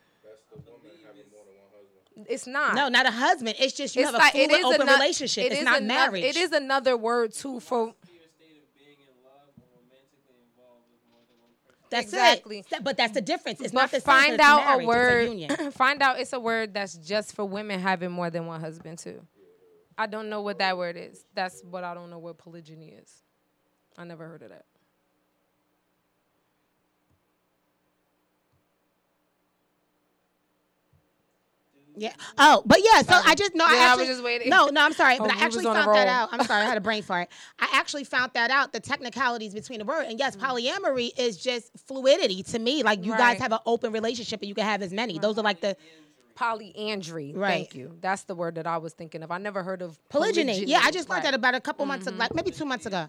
It's not. No, not a husband. It's just you it's have a like full it is open ano- relationship. it It's is not ano- marriage. It is another word too for Pure state of being in love or romantically involved with more than one person. That's Exactly. it. But that's the difference. It's but not the find out a word. A <clears throat> find out it's a word that's just for women having more than one husband too. I don't know what that word is. That's what I don't know what polygyny is. I never heard of that. Yeah. Oh, but yeah. So I um, just no. I Yeah, I was actually just waiting. no, no. I'm sorry, <laughs> but Oh, I actually was on a found that out. I'm sorry, I had a brain fart. <laughs> I actually found that out. The technicalities between the word, and yes, mm. polyamory is just fluidity to me. Like you guys have an open relationship, and you can have as many. Those are like the Polyandry. Right. Thank you. That's the word that I was thinking of. I never heard of polygyny. Yeah, I just learned Right. that about a couple months ago, mm-hmm. like maybe two months ago.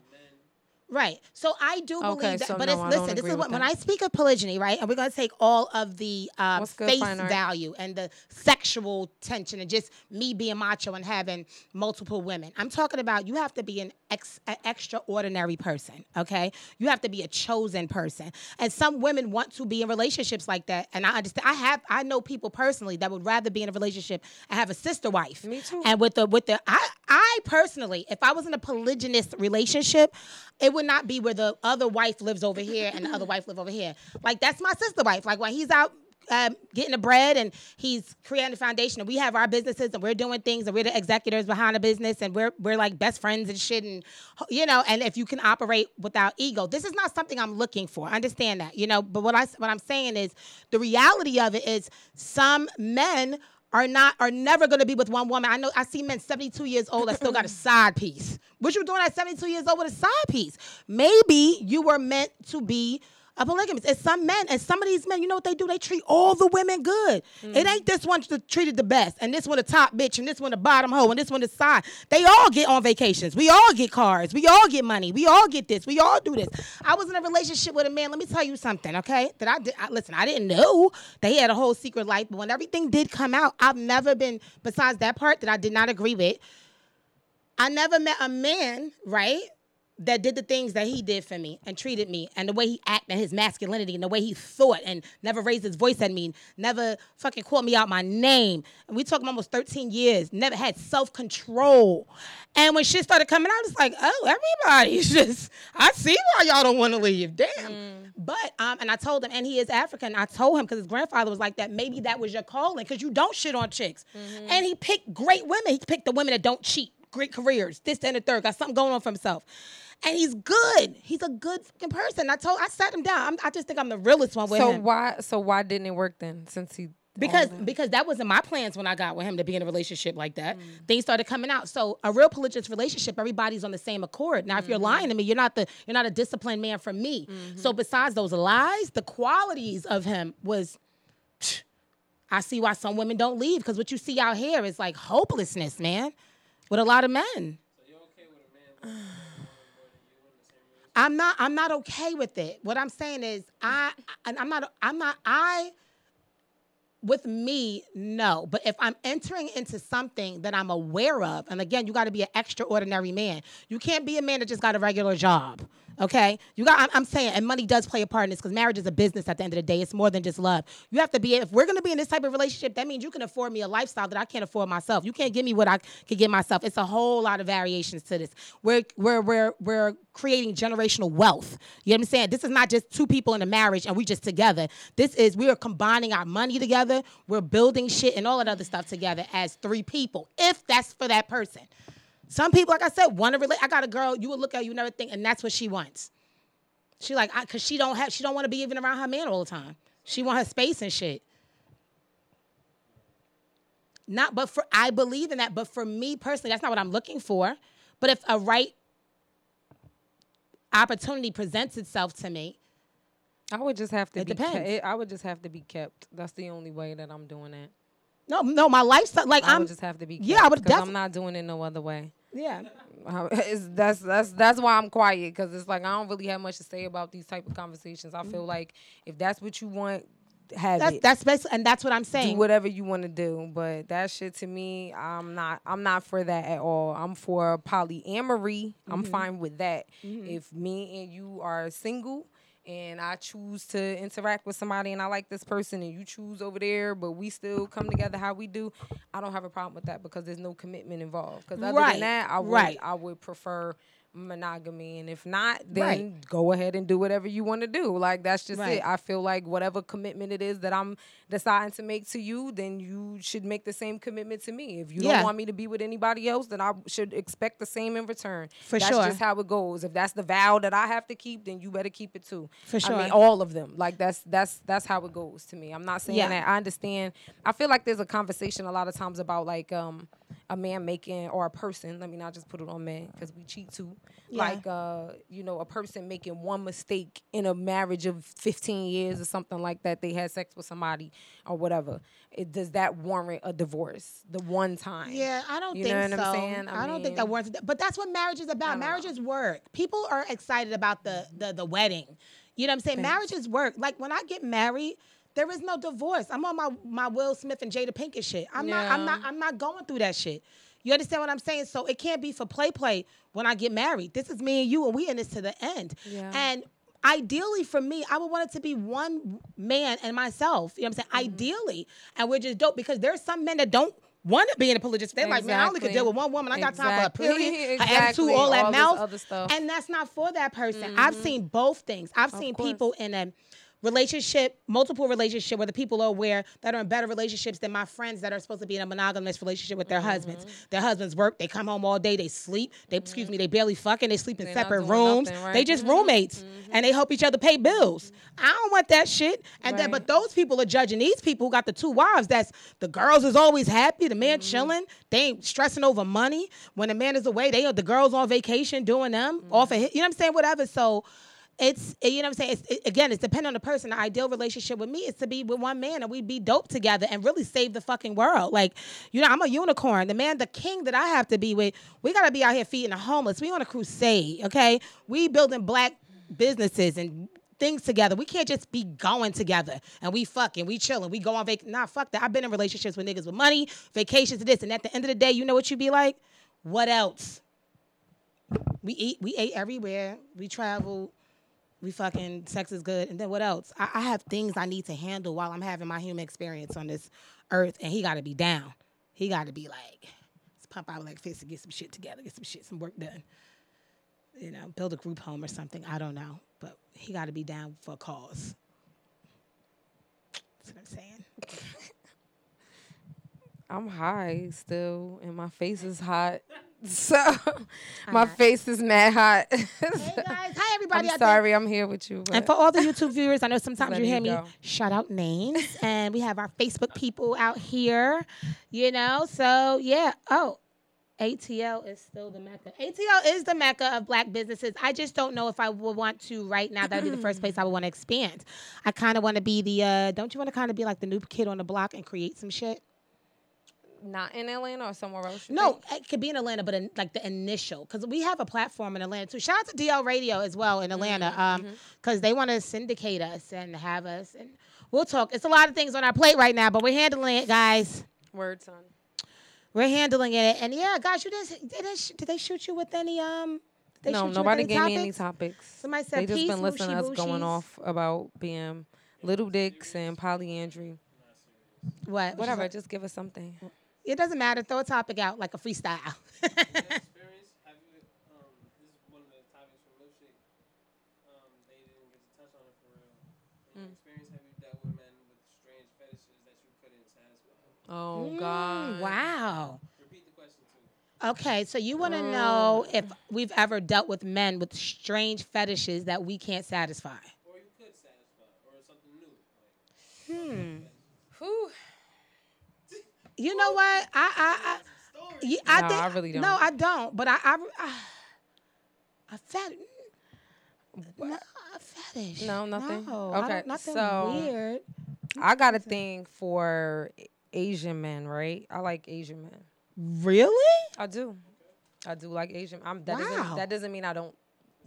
Right. So I do believe Okay, that. so but no, it's listen. This is what when. I speak of polygyny, right? And we're gonna take all of the uh, face value and the sexual tension and just me being macho and having multiple women. I'm talking about you have to be an ex, an extraordinary person. Okay. You have to be a chosen person. And some women want to be in relationships like that. And I understand. I have. I know people personally that would rather be in a relationship and have a sister wife. Me too. And with the with the I I personally, if I was in a polygynous relationship, it would not be where the other wife lives over here and the other wife live over here. Like that's my sister wife. Like when he's out um, getting the bread and he's creating the foundation and we have our businesses and we're doing things and we're the executors behind the business and we're we're like best friends and shit and you know and if you can operate without ego this is not something i'm looking for understand that you know but what i what i'm saying is the reality of it is some men are not are never going to be with one woman. I know I see men 72 years old that still got a <laughs> side piece. What you doing at 72 years old with a side piece? Maybe you were meant to be a polygamist. It's some men and some of these men, you know what they do? They treat all the women good. It mm. ain't this one that treated the best, and this one the top bitch, and this one the bottom hoe, and this one the side. They all get on vacations. We all get cars. We all get money. We all get this. We all do this. I was in a relationship with a man. Let me tell you something, okay? That I did. I, listen, I didn't know that he had a whole secret life, but when everything did come out, I've never been. Besides that part that I did not agree with, I never met a man, right, that did the things that he did for me and treated me and the way he acted and his masculinity and the way he thought and never raised his voice at me, never fucking called me out my name. And we talking almost 13 years, never had self-control. And when shit started coming out, it's like, oh, everybody's <laughs> just, I see why y'all don't want to leave. Damn. But um, and I told him, and he is African. I told him because his grandfather was like that. Maybe that was your calling because you don't shit on chicks. And he picked great women. He picked the women that don't cheat, great careers, this, that, and the third. Got something going on for himself. And he's good. He's a good fucking person. I told, I sat him down. I'm, I just think I'm the realest one with So him. why so why didn't it work then? Since he Because that? because that wasn't my plans when I got with him to be in a relationship like that. Mm. Things started coming out. So a real polygamous relationship, everybody's on the same accord. Now, if Mm-hmm. you're lying to me, you're not the you're not a disciplined man for me. Mm-hmm. So besides those lies, the qualities of him was. <tsk> I see why some women don't leave because what you see out here is like hopelessness, man, with a lot of men. So you're okay with a man living with one more than you in the same relationship? I'm not I'm not okay with it. What I'm saying is I and I'm not I'm not I with me no, but if I'm entering into something that I'm aware of, and again, you got to be an extraordinary man. You can't be a man that just got a regular job. Okay, you got. I'm, I'm saying, and money does play a part in this because marriage is a business. At the end of the day, it's more than just love. You have to be. If we're gonna be in this type of relationship, that means you can afford me a lifestyle that I can't afford myself. You can't give me what I can give myself. It's a whole lot of variations to this. We're we're we're we're creating generational wealth. You know what I'm saying? This is not just two people in a marriage and we just together. This is we are combining our money together. We're building shit and all that other stuff together as three people. If that's for that person. Some people, like I said, want to relate. I got a girl, you would look at you never think, and that's what she wants. She like, I, cause she don't have, she don't want to be even around her man all the time. She want her space and shit. Not, but for I believe in that. But for me personally, that's not what I'm looking for. But if a right opportunity presents itself to me, I would just have to It be depends. kept. I would just have to be kept. That's the only way that I'm doing it. no, no, my lifestyle, like I I'm, would just have to be kept. yeah, I would def- I'm not doing it no other way. Yeah. <laughs> It's, that's that's that's why I'm quiet because it's like I don't really have much to say about these type of conversations. I feel like if that's what you want, have That's it. that's basically, and that's what I'm saying. do whatever you want to do. But that shit to me, I'm not. I'm not for that at all. I'm for polyamory. I'm Mm-hmm. fine with that. If me and you are single. And I choose to interact with somebody, and I like this person, and you choose over there, but we still come together how we do. I don't have a problem with that because there's no commitment involved. Because other Right, than that, I would right. I would prefer monogamy and if not then Right. go ahead and do whatever you want to do. Like that's just Right. it i feel like whatever commitment it is that i'm deciding to make to you then you should make the same commitment to me. If you Yeah. don't want me to be with anybody else then i should expect the same in return. For that's sure. just how it goes. If that's the vow that i have to keep then you better keep it too. For sure i mean all of them. Like that's that's that's how it goes to me. I'm not saying Yeah. that. I understand. I feel like there's a conversation a lot of times about like um a man making or a person let me not just put it on men because we cheat too Yeah. like uh you know a person making one mistake in a marriage of 15 years or something like that they had sex with somebody or whatever it does that warrant a divorce the one time Yeah, I don't You think know so. I'm saying? I, I don't think that warrants. But that's what marriage is about. don't Marriage know. is work. People are excited about the the the wedding. You know what I'm saying? Marriage is work. Like when I get married, there is no divorce. I'm on my my Will Smith and Jada Pinkett shit. I'm not I'm not I'm not going through that shit. You understand what I'm saying? So it can't be for play play when I get married. This is me and you and we in this to the end. Yeah. And ideally for me, I would want it to be one man and myself. You know what I'm saying? Mm-hmm. Ideally. And we're just dope because there's some men that don't want to be in a polygamous. They're like, man, I only could deal with one woman. I got time for a period, <laughs> an attitude, Exactly. all that All this mouth. And that's not for that person. I've seen both things. I've seen course. people in a relationship, multiple relationship, where the people are aware that are in better relationships than my friends that are supposed to be in a monogamous relationship with their Mm-hmm. husbands. Their husbands work, they come home all day, they sleep, they excuse me, they barely fucking, they sleep in They're separate rooms. nothing, right? They just Mhm. roommates and they help each other pay bills. I don't want that shit. And then but those people are judging these people who got the two wives. That's the girls is always happy, the man Mm-hmm. chilling, they ain't stressing over money. When the man is away, they the girls on vacation doing them Mm-hmm. off of you know what I'm saying? Whatever. So it's you know what I'm saying. It's, it, again, it's dependent on the person. The ideal relationship with me is to be with one man and we be dope together and really save the fucking world. Like you know, I'm a unicorn. The man, the king that I have to be with. We gotta be out here feeding the homeless. We on a crusade. Okay, we building black businesses and things together. We can't just be going together and we fucking, we chilling, we go on vacation. Nah, fuck that. I've been in relationships with niggas with money, vacations, this. And at the end of the day, you know what you be like? What else? We eat, we ate everywhere. We traveled. We fucking sex is good. And then what else? I, I have things I need to handle while I'm having my human experience on this earth, and he got to be down. He got to be like, let's pump out like fist and get some shit together, get some shit, some work done. You know, build a group home or something. I don't know, but he got to be down for a cause. That's what I'm saying. <laughs> I'm high still, and my face is hot. <laughs> So my face is mad hot. Hey <laughs> guys, hi everybody. I'm there. sorry, I'm here with you. And for all the YouTube viewers, I know sometimes you hear me me go. shout out names, and we have our Facebook people out here, you know. So yeah. Oh, ATL is still the mecca. ATL is the mecca of black businesses. I just don't know if I would want to right now. That would be the first <clears throat> place I would want to expand. I kind of want to be the. uh Don't you want to kind of be like the new kid on the block and create some shit? Not in Atlanta or somewhere else. No, think? it could be in Atlanta, but in, like the initial, because we have a platform in Atlanta too. Shout out to DL Radio as well in Atlanta, um, because they want to syndicate us and have us, and we'll talk. It's a lot of things on our plate right now, but we're handling it, guys. word son. We're handling it, and yeah, guys, you didn't, did they, did they shoot you with any um? they No, nobody gave me any topics? topics. Somebody said they just peace, been listening to us going off about being little dicks and polyandry. What? Whatever, just give us something. It doesn't matter. Throw a topic out like a freestyle. experience? Have you? Um, this is one of the topics from Milkshake. Um, they didn't get to touch on it for real. In experience, have you dealt with men with strange fetishes that you couldn't satisfy? Oh Mm, God. wow. Repeat the question too. Okay, so you want to know if we've ever dealt with men with strange fetishes that we can't satisfy. Or you could satisfy, or something new. Like, Whew. You know what? I I I, yeah, I, No, think, I really don't. No, I don't. But I I I, I fet. No, fetish. No, nothing? No, Okay, nothing so- weird. I got a thing for Asian men, right? I like Asian men. Really? I do. I do like Asian. I'm, that Wow. doesn't that doesn't mean I don't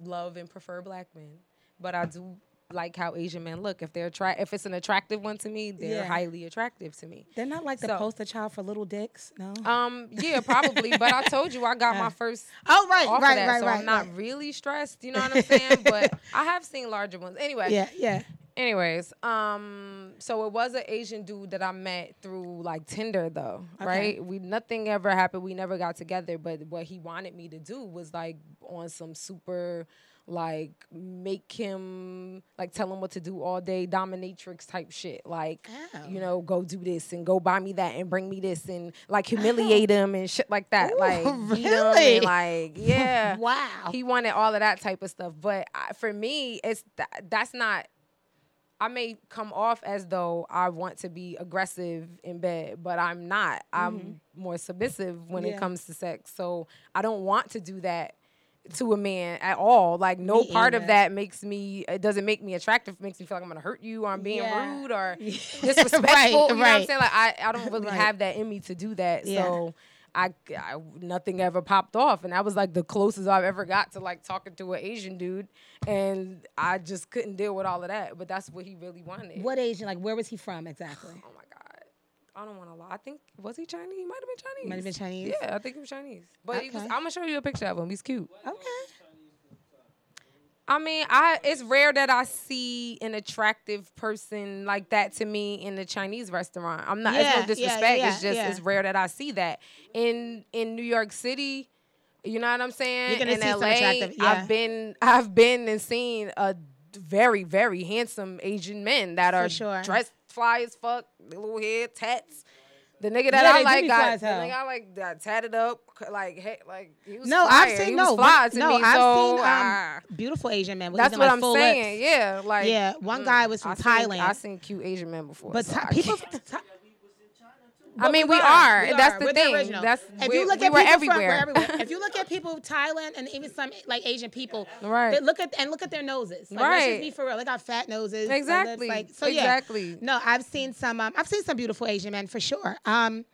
love and prefer black men, but I do like how Asian men look. If they're attra- if it's an attractive one to me, they're Yeah. highly attractive to me. They're not like the So- poster child for little dicks. No. Um, yeah, probably. but I told you I got my <laughs> first oh right, right, that, right, so right. I'm not right. really stressed. You know what I'm <laughs> saying? but I have seen larger ones. Anyway, Yeah, yeah. Anyways, um, so it was an Asian dude that I met through like Tinder though, Okay. right? We nothing ever happened. We never got together, but what he wanted me to do was like on some super like make him like tell him what to do all day dominatrix type shit like Oh. you know go do this and go buy me that and bring me this and like <laughs> humiliate him and shit like that Ooh, like really? like <laughs> yeah Wow. he wanted all of that type of stuff but I, for me it's that that's not I may come off as though I want to be aggressive in bed, but I'm not. I'm mm-hmm. more submissive when Yeah. it comes to sex. So I don't want to do that to a man at all. Like no Me part of that makes me it doesn't make me attractive, makes me feel like I'm gonna hurt you or I'm being Yeah. rude or Yeah. <laughs> disrespectful. Right, you know what I'm saying? Like I, I don't really Right. have that in me to do that. Yeah. So I, I nothing ever popped off, and that was like the closest I've ever got to like talking to an Asian dude, and I just couldn't deal with all of that. But that's what he really wanted. What Asian? Like, where was he from exactly? Oh my god, I don't want to lie. I think was he Chinese? He might have been Chinese. Might have been Chinese? Yeah, I think he was Chinese. But he was, I'm gonna show you a picture of him. He's cute. Okay. I mean, I it's rare that I see an attractive person like that to me in a Chinese restaurant. I'm not. Yeah, it's yeah, no disrespect. yeah, it's just yeah. it's rare that I see that in in New York City. You know what I'm saying? You're gonna in see some LA, attractive- yeah. I've been I've been and seen a very very handsome Asian men that are sure. dressed fly as fuck, little hair, tats. The nigga that Yeah, I like got the nigga I like got tatted up like hey, like he was No, fire. I've seen he no. fly one- no, me. I've so, seen um, beautiful Asian men. That's what like, I'm saying. lips. Yeah, like Yeah, one guy was from I seen- Thailand. I seen cute Asian men before, But so people. Can't- I mean, we, were, are. we That's are. the We're thing. original. That's if we, you look we at were people everywhere. From, everywhere. <laughs> if you look at people Thailand and even some like Asian people, Right. look at and look at their noses. Like, Let's Right. just be for real. They got fat noses. Exactly. Like so. Yeah. Exactly. No, I've seen some. Um, I've seen some beautiful Asian men for sure. Um.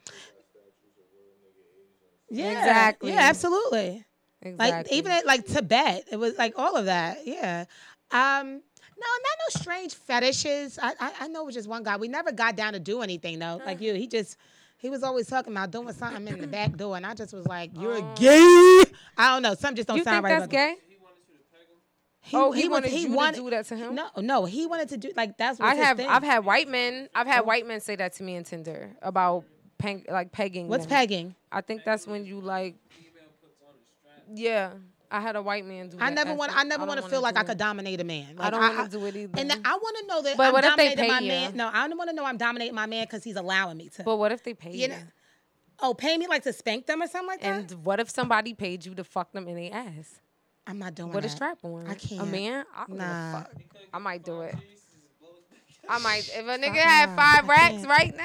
Yeah. Exactly. Yeah. Absolutely. Like even at like Tibet, it was like all of that. Yeah. Um. No, not no strange fetishes. I, I I know it was just one guy. We never got down to do anything though. Like you, he just he was always talking about doing something in the back door, and I just was like, "You're oh. gay." I don't know. Some just don't you sound think right. that's gay? He wanted you to peg him. He, oh, he, was- wanted you to do that to him. No, no, he wanted to do like that's what I have. Thing. I've had white men. I've had oh. white men say that to me in Tinder about peng, like pegging. What's them. pegging? I think that's when you like. Female puts on the strap. Yeah, I had a white man do. I never want. it. I never want to feel like do I could dominate a man. I don't want to do it either. And I want to know that But I'm what if they dominating my pay you? man. No, I don't want to know I'm dominating my man because he's allowing me to. but what if they pay you you? know, oh, pay me like to spank them or something like that. And what if somebody paid you to fuck them in the ass I'm not doing with a strap on? I can't. A man? I don't give a Nah. fuck. I might do it. Cheese, just blow his back, I might. If a nigga Fuck had five I racks can't. right now,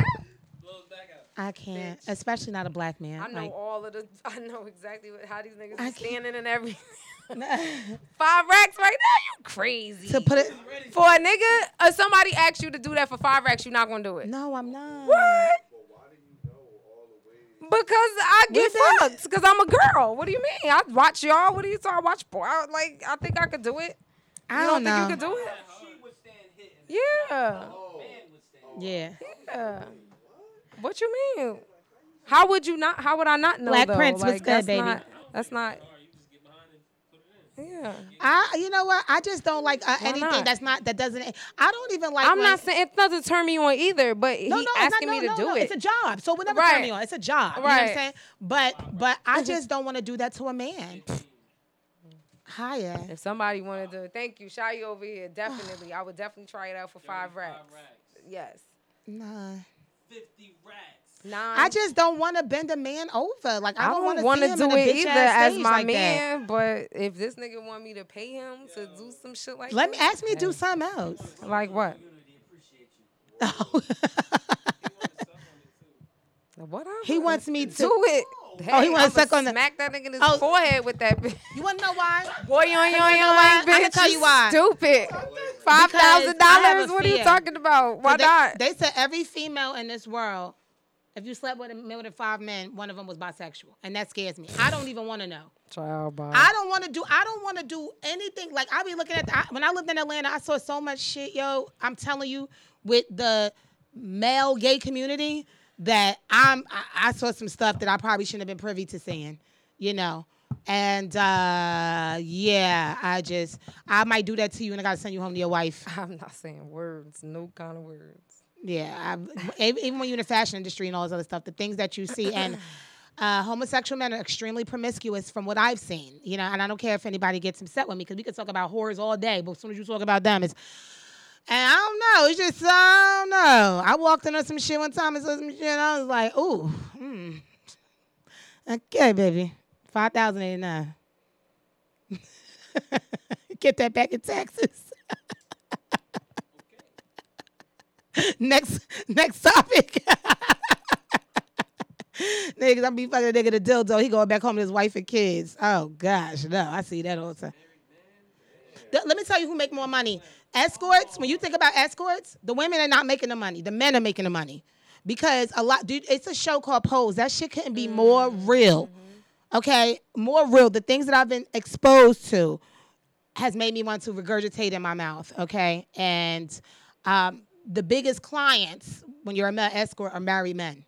blow his back out. I can't, especially not a black man. I know Like, all of the. I know exactly what, how these niggas I are standing and everything. <laughs> <laughs> five racks right now? You crazy? to put it. for a nigga, uh, somebody asks you to do that for five racks, you're not gonna do it. No, I'm not. What? Because I get fucked. Because I'm a girl. What do you mean? I watch y'all. What do you talking? I watch porn. I, like I think I could do it. I don't, don't, know. think you could do it? She would stand hitting. Yeah. Man. Yeah. Yeah. What you mean? How would you not? How would I not know? Black though? Prince, what's Like, good, that's baby? Not, that's not. Or you just get behind and put it in. Yeah. I, you know what? I just don't like uh, anything not? that's not that doesn't. I don't even like. I'm when- not saying it doesn't turn me on either, but No, he no, it's asking not, me no, to no, do no. it. It's a job, so whenever turn Right. me on, it's a job. You know what I'm Right. saying? But but I just don't want to do that to a man. Hiya. if somebody wanted to, thank you, Shy over here. Definitely, I would definitely try it out for five racks. Five racks. Yes. Nah. 50 racks. Nine. I just don't want to bend a man over. Like I, I don't, don't want want to to do him a it either bitch-ass as my like that. man, but if this nigga want me to pay him to do some shit like Let me ask me to do something else. like what? Community appreciate you. Whatever. he wants me to. do it. Oh, oh, he Hey, wanna I'ma suck on the- smack that nigga in his Oh. forehead with that bitch. You want to know why? Boy, you ain't, you ain't, know why? bitch. I can tell you why. Stupid. <laughs> Five thousand dollars. a What are you talking about? Why they, not? They said every female in this world, if you slept with a more than five men, one of them was bisexual, and that scares me. I don't even want to know. Child, bye. I don't want to do. I don't want to do anything. Like I be looking at the, I, when I lived in Atlanta, I saw so much shit, yo. I'm telling you, with the male gay community, that I'm. I, I saw some stuff that I probably shouldn't have been privy to seeing. You know, And uh, yeah, I just I might do that to you, and I gotta send you home to your wife. <laughs> I'm not saying words, no kind of words. Yeah, I, even when you're in the fashion industry and all this other stuff, the things that you see and. <clears throat> Uh, homosexual men are extremely promiscuous from what I've seen, you know, and I don't care if anybody gets upset with me because we could talk about whores all day, but as soon as you talk about them, it's and I don't know. It's just I don't know. I walked into some shit one time and saw some shit. And I was like, ooh, hmm. Okay, baby, five thousand eighty nine. <laughs> Get that back in taxes. <laughs> next, next topic. <laughs> Niggas, I'm be fucking a nigga the dildo. He going back home to his wife and kids. Oh gosh, no, I see that all the time. Let me tell you who make more money. Escorts. When you think about escorts, the women are not making the money. The men are making the money because a lot. Dude, it's a show called Pose. That shit couldn't be more real. Okay, more real. The things that I've been exposed to has made me want to regurgitate in my mouth. Okay, and um, the biggest clients when you're a male escort are married men.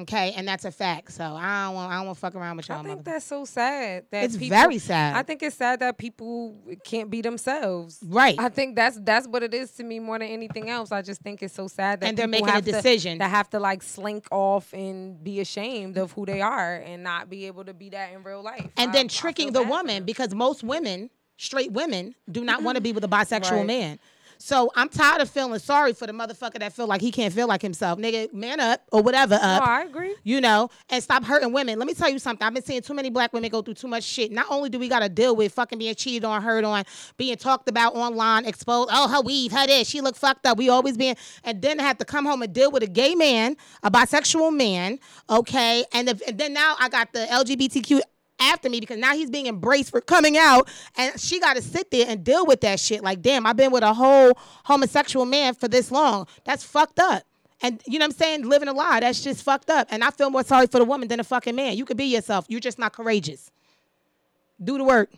Okay, and that's a fact. So I don't want I don't want to fuck around with y'all. I think motherfuckers. that's so sad. That It's people- very sad. I think it's sad that people can't be themselves. Right. I think that's that's what it is to me more than anything else. I just think it's so sad that And they're people making a have to- decision. that have to like slink off and be ashamed of who they are and not be able to be that in real life. and I- then tricking the woman because most women, straight women, do not want to be with a <laughs> bisexual Right. man. So I'm tired of feeling sorry for the motherfucker that feel like he can't feel like himself. Nigga, man up or whatever up. I agree. You know, and stop hurting women. Let me tell you something. I've been seeing too many black women go through too much shit. Not only do we got to deal with fucking being cheated on, hurt on, being talked about online, exposed. Oh, her weave, her this, she look fucked up. We always being, and then have to come home and deal with a gay man, a bisexual man. Okay, and, if, and then now I got the LGBTQ after me because now he's being embraced for coming out. And she got to sit there and deal with that shit. Like damn i've been with a whole homosexual man for this long. That's fucked up. And you know what i'm saying? Living a lie that's just fucked up. And i feel more sorry for the woman than a fucking man. You could be yourself. You're just not courageous. Do the work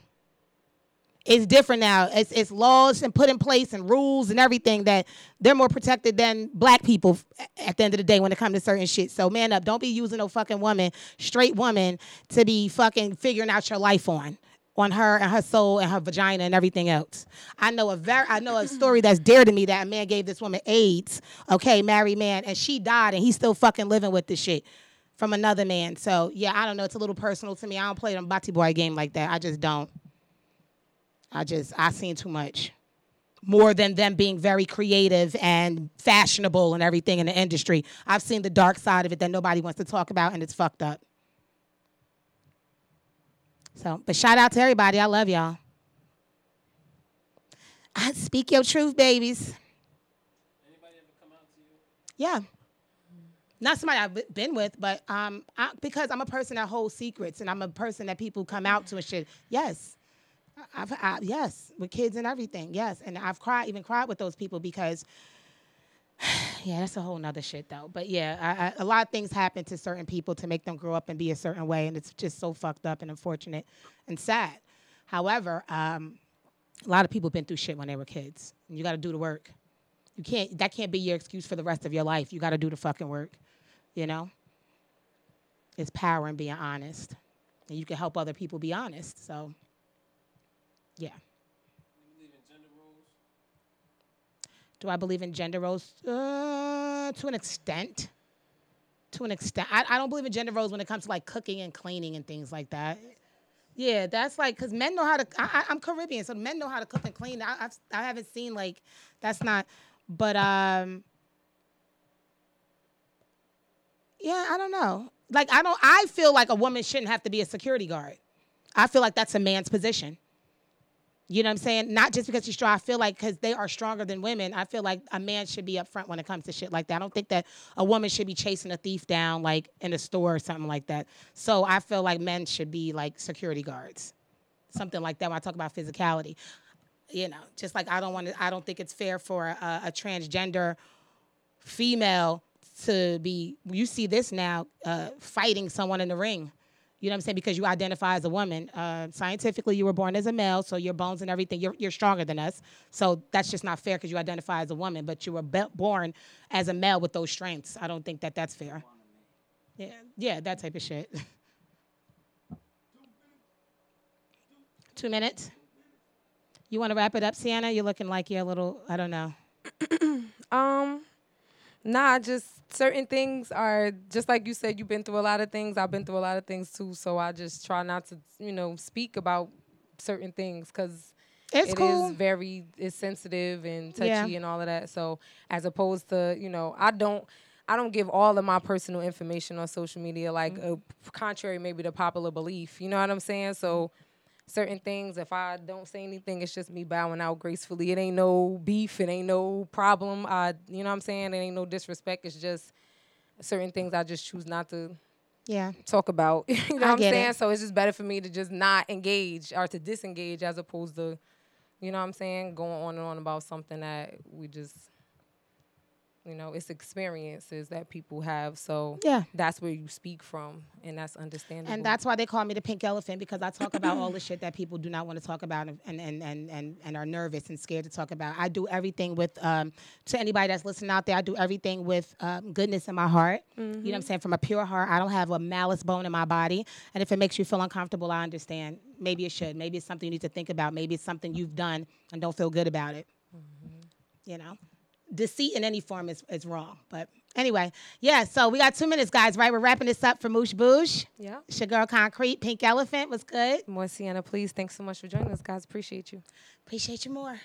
it's different now. It's it's laws and put in place and rules and everything that they're more protected than black people at the end of the day when it comes to certain shit. So man up, don't be using no fucking woman, straight woman, to be fucking figuring out your life on. On her and her soul and her vagina and everything else. I know a very I know a story that's dear to me that a man gave this woman AIDS, okay, married man, and she died and he's still fucking living with this shit from another man. So yeah, I don't know. It's a little personal to me. I don't play them Bati boy game like that. I just don't. I just I seen too much. More than them being very creative and fashionable and everything in the industry. I've seen the dark side of it that nobody wants to talk about and it's fucked up. So, but shout out to everybody. I love y'all. I speak your truth, babies. Anybody ever come out to you? Yeah. Not somebody I've been with, but um, I, because I'm a person that holds secrets and I'm a person that people come out to and shit. Yes. I've, I, yes, with kids and everything. Yes. And I've cried, even cried with those people because, <sighs> yeah, that's a whole nother shit though. But yeah, I, I, a lot of things happen to certain people to make them grow up and be a certain way. And it's just so fucked up and unfortunate and sad. However, um, a lot of people have been through shit when they were kids. And you got to do the work. You can't. That can't be your excuse for the rest of your life. You got to do the fucking work. You know. It's power in being honest, and you can help other people be honest. So, yeah. Do I believe in gender roles? Uh, to an extent. To an extent, I, I don't believe in gender roles when it comes to like cooking and cleaning and things like that. Yeah, that's like because men know how to. I, I'm Caribbean, so men know how to cook and clean. I, I've, I haven't seen like that's not, but um, yeah, I don't know. Like I don't. I feel like a woman shouldn't have to be a security guard. I feel like that's a man's position. You know what I'm saying? Not just because she's strong. I feel like because they are stronger than women, I feel like a man should be up front when it comes to shit like that. I don't think that a woman should be chasing a thief down like in a store or something like that. So I feel like men should be like security guards, something like that. When I talk about physicality, you know, just like I don't want to. I don't think it's fair for a, a transgender female to be. You see this now, uh, fighting someone in the ring. You know what I'm saying? Because you identify as a woman. Uh, scientifically, you were born as a male, so your bones and everything, you're, you're stronger than us. So that's just not fair because you identify as a woman, but you were be- born as a male with those strengths. I don't think that that's fair. Yeah, yeah, that type of shit. <laughs> Two minutes. You want to wrap it up, Sienna? You're looking like you're a little. I don't know. <clears throat> Um, nah, just certain things are just like you said. You've been through a lot of things. I've been through a lot of things too. So I just try not to, you know, speak about certain things because It's it cool. is very it's sensitive and touchy Yeah. and all of that. So as opposed to, you know, I don't I don't give all of my personal information on social media like Mm-hmm. uh, contrary maybe to popular belief. You know what I'm saying? So certain things if I don't say anything it's just me bowing out gracefully. It ain't no beef, it ain't no problem. I you know what I'm saying? It ain't no disrespect. It's just certain things I just choose not to yeah. talk about. <laughs> you know I what I'm saying? it. So it's just better for me to just not engage or to disengage as opposed to, you know what I'm saying, going on and on about something that we just, you know, it's experiences that people have. So Yeah. that's where you speak from, and that's understandable. And that's why they call me the pink elephant because I talk about all the shit that people do not want to talk about and, and, and, and, and, are nervous and scared to talk about. I do everything with, um, to anybody that's listening out there, I do everything with um, goodness in my heart. You know what I'm saying? From a pure heart. I don't have a malice bone in my body. And if it makes you feel uncomfortable, I understand. Maybe it should. Maybe it's something you need to think about. Maybe it's something you've done and don't feel good about it. You know? Deceit in any form is, is wrong. But anyway, yeah, so we got two minutes, guys, right? We're wrapping this up for Moosh Boosh. yeah. Girl Concrete, Pink Elephant was good. More Sienna, please. Thanks so much for joining us, guys. Appreciate you. Appreciate you more.